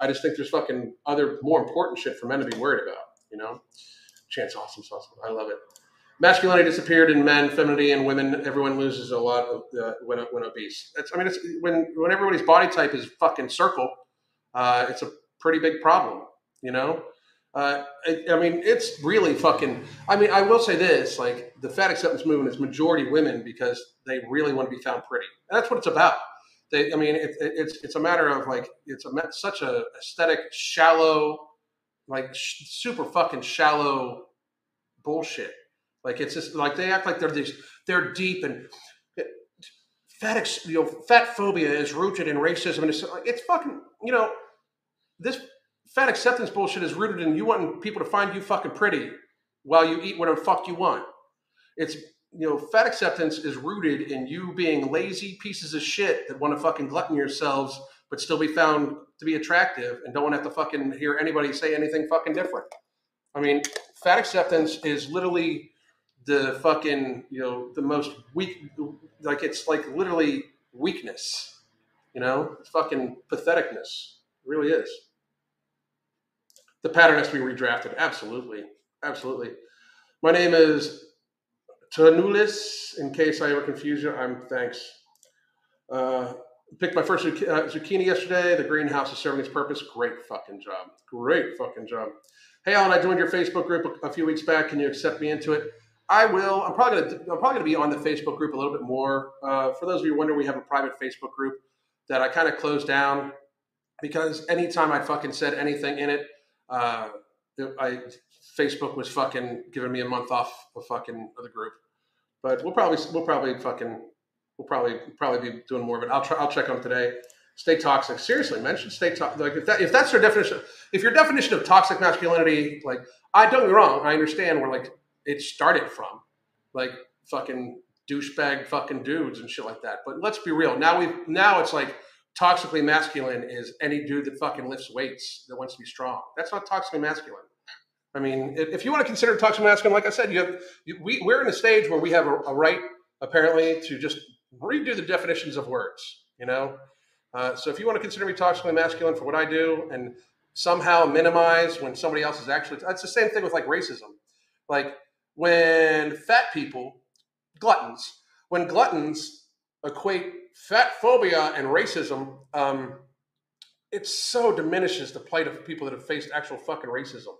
I just think there's fucking other more important shit for men to be worried about. You know, Chance, awesome, awesome. I love it masculinity disappeared in men, femininity in women. Everyone loses a lot of, uh, when when obese. It's, I mean, it's when when everybody's body type is fucking circle. Uh, it's a pretty big problem, you know. Uh, I, I, mean, it's really fucking. I mean, I will say this: like the fat acceptance movement is majority women because they really want to be found pretty, and that's what it's about. They, I mean, it, it, it's it's a matter of like it's a such a aesthetic, shallow, like sh- super fucking shallow bullshit like it's just like they act like they're these they're deep and eh, fat you know fat phobia is rooted in racism and it's like it's fucking you know this fat acceptance bullshit is rooted in you wanting people to find you fucking pretty while you eat whatever fuck you want. It's you know fat acceptance is rooted in you being lazy pieces of shit that want to fucking glutton yourselves but still be found to be attractive and don't want to have to fucking hear anybody say anything fucking different. I mean, fat acceptance is literally the fucking you know the most weak like it's like literally weakness you know it's fucking patheticness it really is the pattern has to be redrafted absolutely absolutely my name is Tanulis. In case I ever confuse you, I'm thanks. Uh, picked my first uh, zucchini yesterday. The greenhouse is serving its purpose. Great fucking job. Great fucking job. Hey, Alan, I joined your Facebook group a, a few weeks back. Can you accept me into it? I will. I'm probably gonna. I'm probably gonna be on the Facebook group a little bit more. Uh, for those of you who wonder, we have a private Facebook group that I kind of closed down because anytime I fucking said anything in it, uh, I Facebook was fucking giving me a month off of fucking of the group. But we'll probably we'll probably fucking we'll probably probably be doing more of it. I'll try. I'll check on today. Stay toxic. Seriously, mention stay toxic. Like if that if that's your definition, if your definition of toxic masculinity, like I don't get wrong, I understand where like it started from, like fucking douchebag fucking dudes and shit like that. But let's be real. Now we now it's like toxically masculine is any dude that fucking lifts weights that wants to be strong. That's not toxically masculine. I mean, if you want to consider toxic masculine, like I said, you have you, we we're in a stage where we have a, a, right apparently to just redo the definitions of words. You know, uh, so if you want to consider me toxically masculine for what I do and somehow minimize when somebody else is actually, that's the same thing with like racism. Like when fat people, gluttons, when gluttons equate fat phobia and racism, um, it so diminishes the plight of people that have faced actual fucking racism.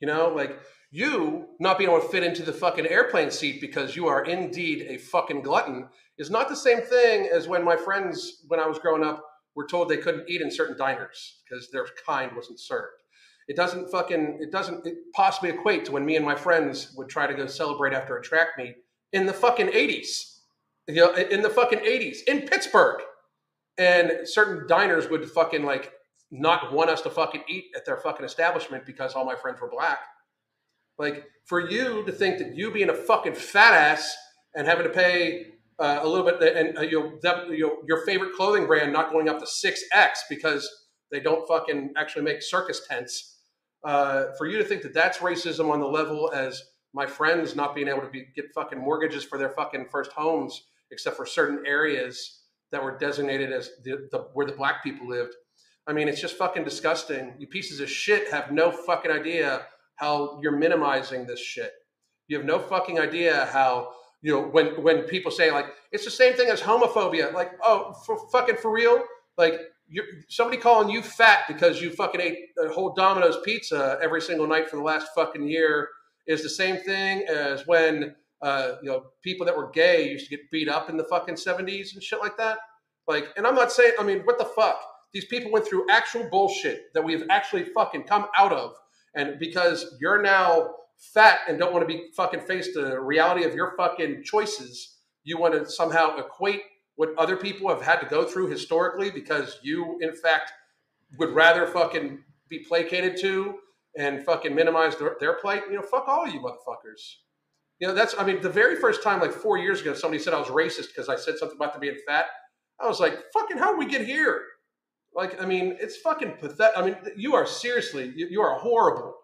You know, like you not being able to fit into the fucking airplane seat because you are indeed a fucking glutton is not the same thing as when my friends, when I was growing up, were told they couldn't eat in certain diners because their kind wasn't served. It doesn't fucking, it doesn't it possibly equate to when me and my friends would try to go celebrate after a track meet in the fucking 80s. You know, in the fucking 80s in Pittsburgh. And certain diners would fucking like not want us to fucking eat at their fucking establishment because all my friends were black. Like for you to think that you being a fucking fat ass and having to pay uh, a little bit and uh, you know, you your favorite clothing brand not going up to six X because they don't fucking actually make circus tents. Uh, for you to think that that's racism on the level as my friends not being able to be, get fucking mortgages for their fucking first homes except for certain areas that were designated as the, the where the black people lived I mean, it's just fucking disgusting. You pieces of shit have no fucking idea how you're minimizing this shit. You have no fucking idea how you know when when people say like it's the same thing as homophobia. Like, oh, for fucking for real? Like you're, somebody calling you fat because you fucking ate a whole Domino's pizza every single night for the last fucking year is the same thing as when uh, you know people that were gay used to get beat up in the fucking seventies and shit like that. Like, and I'm not saying, I mean, what the fuck? These people went through actual bullshit that we've actually fucking come out of. And because you're now fat and don't want to be fucking faced the reality of your fucking choices, you want to somehow equate what other people have had to go through historically because you, in fact, would rather fucking be placated to and fucking minimize their, their plight. You know, fuck all you motherfuckers. You know, that's, I mean, the very first time, like four years ago, somebody said I was racist because I said something about them being fat. I was like, fucking, how did we get here? Like, I mean, it's fucking pathetic. I mean, you are seriously, you, you are horrible.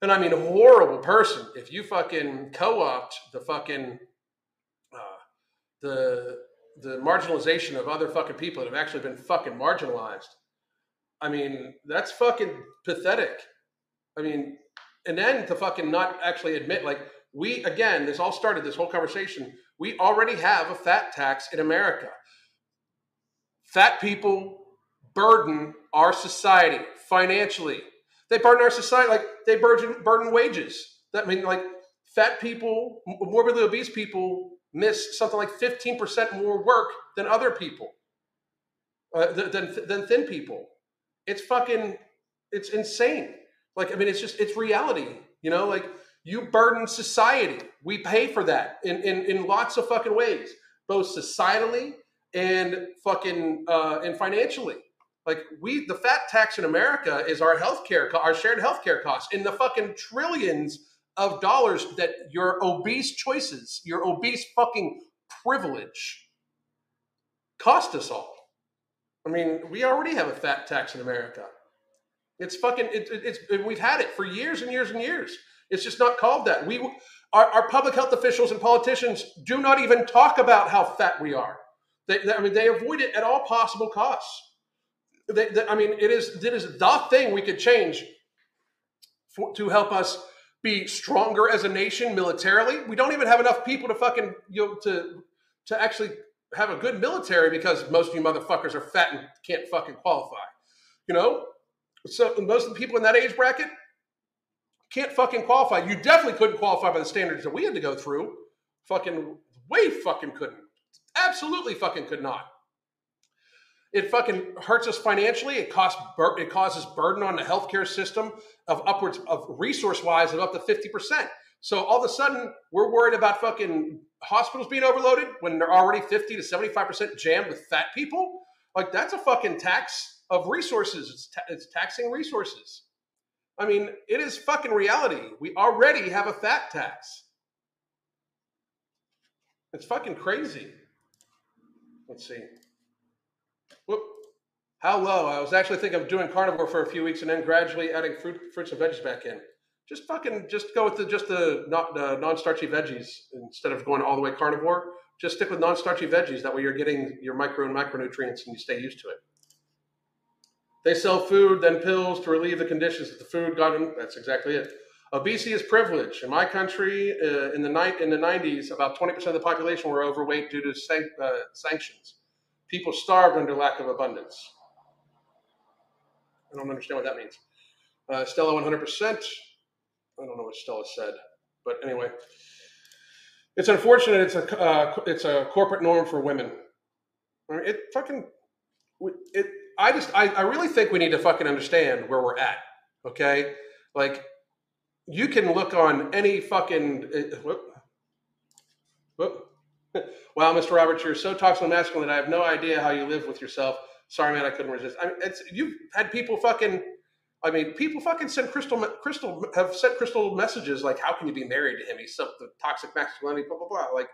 And I mean, a horrible person if you fucking co-opt the fucking, uh, the, the marginalization of other fucking people that have actually been fucking marginalized. I mean, that's fucking pathetic. I mean, and then to fucking not actually admit, like, we, again, this all started, this whole conversation, we already have a fat tax in America. Fat people burden our society financially. They burden our society like they burden burden wages. That mean like fat people, morbidly obese people miss something like 15% more work than other people, uh, than, than thin people. It's fucking, it's insane. Like, I mean, it's just, it's reality, you know, like you burden society. We pay for that in, in, in lots of fucking ways, both societally and fucking, uh, and financially. Like we, the fat tax in America is our healthcare, our shared healthcare costs in the fucking trillions of dollars that your obese choices, your obese fucking privilege, cost us all. I mean, we already have a fat tax in America. It's fucking. It, it, it's we've had it for years and years and years. It's just not called that. We, our, our public health officials and politicians do not even talk about how fat we are. They, they, I mean, they avoid it at all possible costs I mean, it is it is the thing we could change for, to help us be stronger as a nation militarily. We don't even have enough people to fucking you know to to actually have a good military because most of you motherfuckers are fat and can't fucking qualify. You know? So most of the people in that age bracket can't fucking qualify. You definitely couldn't qualify by the standards that we had to go through. Fucking way fucking couldn't. Absolutely fucking could not. It fucking hurts us financially. It costs it causes burden on the healthcare system of upwards of resource wise of up to fifty percent. So all of a sudden we're worried about fucking hospitals being overloaded when they're already fifty to seventy five percent jammed with fat people. Like that's a fucking tax of resources. It's, ta- it's taxing resources. I mean, it is fucking reality. We already have a fat tax. It's fucking crazy. Let's see. How low? I was actually thinking of doing carnivore for a few weeks and then gradually adding fruit, fruits and veggies back in. Just fucking, just go with the just the not the non-starchy veggies instead of going all the way carnivore. Just stick with non-starchy veggies. That way, you're getting your micro and macronutrients, and you stay used to it. They sell food, then pills to relieve the conditions that the food got them. That's exactly it. Obesity is privilege. In my country, uh, in the night in the 90s, about 20% of the population were overweight due to san- uh, sanctions. People starved under lack of abundance. I don't understand what that means. Uh, Stella 100%. I don't know what Stella said, but anyway, it's unfortunate. It's a uh, it's a corporate norm for women. It fucking it I just I, I really think we need to fucking understand where we're at. Okay, like you can look on any fucking uh, whoop, whoop. wow, Mr. Roberts, you're so toxic masculine that I have no idea how you live with yourself. Sorry, man, I couldn't resist. I mean, it's you've had people fucking. I mean, people fucking send crystal crystal have sent crystal messages like, "How can you be married to him? He's so the toxic masculinity." Blah blah blah. Like,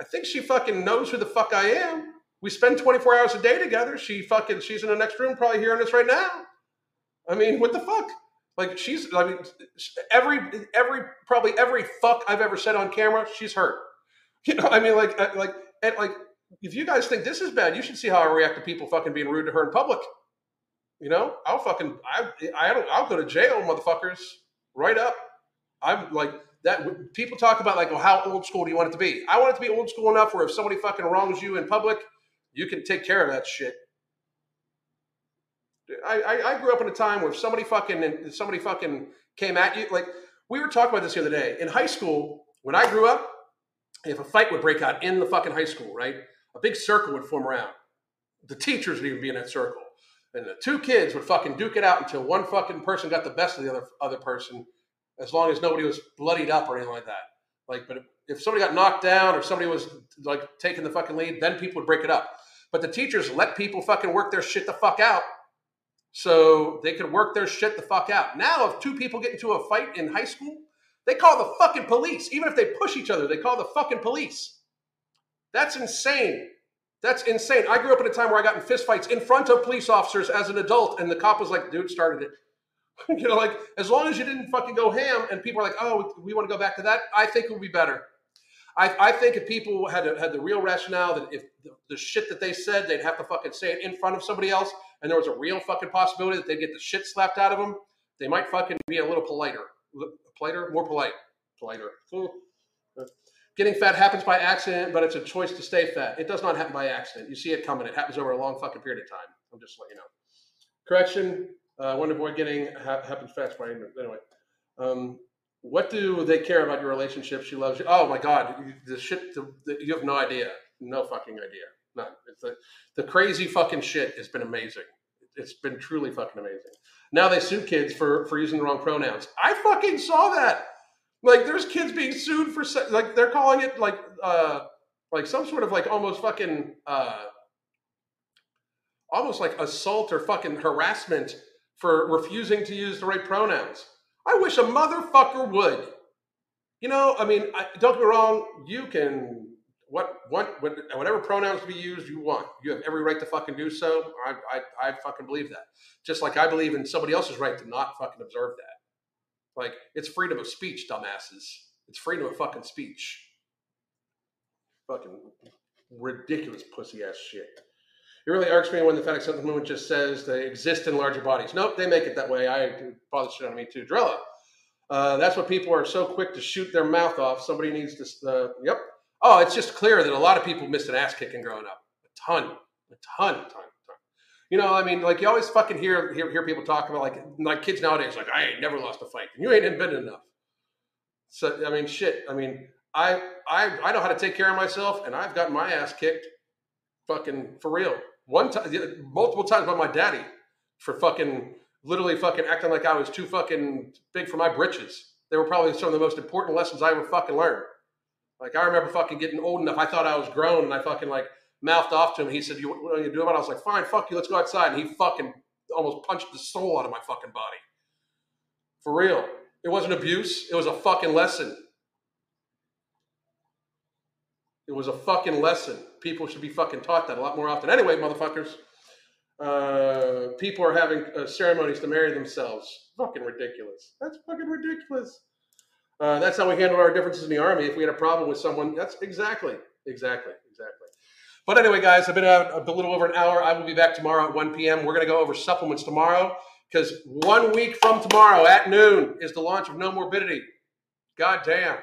I think she fucking knows who the fuck I am. We spend 24 hours a day together. She fucking, she's in the next room, probably hearing us right now. I mean, what the fuck? Like she's, I mean, every, every, probably every fuck I've ever said on camera, she's hurt. You know, I mean, like, uh, like, and like, if you guys think this is bad, you should see how I react to people fucking being rude to her in public. You know, I'll fucking, I, I don't, I'll go to jail, motherfuckers, right up. I'm like that. People talk about like, well, how old school do you want it to be? I want it to be old school enough where if somebody fucking wrongs you in public, you can take care of that shit. I, I, I grew up in a time where somebody fucking and somebody fucking came at you. Like we were talking about this the other day. In high school, when I grew up, if a fight would break out in the fucking high school, right? A big circle would form around. The teachers would even be in that circle. And the two kids would fucking duke it out until one fucking person got the best of the other other person, as long as nobody was bloodied up or anything like that. Like, but if somebody got knocked down or somebody was like taking the fucking lead, then people would break it up. But the teachers let people fucking work their shit the fuck out so they could work their shit the fuck out. Now, if two people get into a fight in high school, they call the fucking police. Even if they push each other, they call the fucking police. That's insane. That's insane. I grew up in a time where I got in fistfights in front of police officers as an adult, and the cop was like, dude started it. you know, like, as long as you didn't fucking go ham and people are like, oh, we want to go back to that, I think it would be better. I, I think if people had had the real rationale that if the, the, shit that they said, they'd have to fucking say it in front of somebody else, and there was a real fucking possibility that they'd get the shit slapped out of them, they might fucking be a little politer, politer, more polite, politer. Hmm. Getting fat happens by accident, but it's a choice to stay fat. It does not happen by accident. You see it coming. It happens over a long fucking period of time. I'm just letting you know. Correction. Uh, to avoid getting ha- happens fast by anyway. Um, what do they care about your relationship? She loves you. Oh my God, the shit. The, the, you have no idea. No fucking idea. None. It's the, the crazy fucking shit has been amazing. It's been truly fucking amazing. Now they sue kids for for using the wrong pronouns. I fucking saw that. Like, there's kids being sued for like they're calling it like uh like some sort of like almost fucking uh almost like assault or fucking harassment for refusing to use the right pronouns. I wish a motherfucker would. You know, I mean, I, don't get me wrong. You can what what whatever pronouns to be used you want. You have every right to fucking do so. I I, I fucking believe that. Just like I believe in somebody else's right to not fucking observe that. Like it's freedom of speech, dumbasses. It's freedom of fucking speech. Fucking ridiculous pussy ass shit. It really irks me when the fat acceptance movement just says they exist in larger bodies. Nope, they make it that way. I bother shit on me too. Drella. Uh, that's what people are so quick to shoot their mouth off. Somebody needs to. Uh, yep. Oh, it's just clear that a lot of people missed an ass kicking growing up. A ton, a ton, a ton. You know, I mean, like you always fucking hear hear, hear people talk about like like kids nowadays, like I ain't never lost a fight. and You ain't been enough. So I mean, shit. I mean, I I I know how to take care of myself, and I've gotten my ass kicked, fucking for real. One time, multiple times by my daddy for fucking literally fucking acting like I was too fucking big for my britches. They were probably some of the most important lessons I ever fucking learned. Like I remember fucking getting old enough. I thought I was grown, and I fucking like mouthed off to him. He said, "You what are you doing?" I was like, "Fine, fuck you. Let's go outside." And he fucking almost punched the soul out of my fucking body. For real. It wasn't abuse. It was a fucking lesson. It was a fucking lesson. People should be fucking taught that a lot more often. Anyway, motherfuckers, uh, people are having uh, ceremonies to marry themselves. Fucking ridiculous. That's fucking ridiculous. Uh, that's how we handle our differences in the army. If we had a problem with someone, that's exactly, exactly. But anyway, guys, I've been out a little over an hour. I will be back tomorrow at 1 p.m. We're going to go over supplements tomorrow because one week from tomorrow at noon is the launch of No Morbidity. God damn.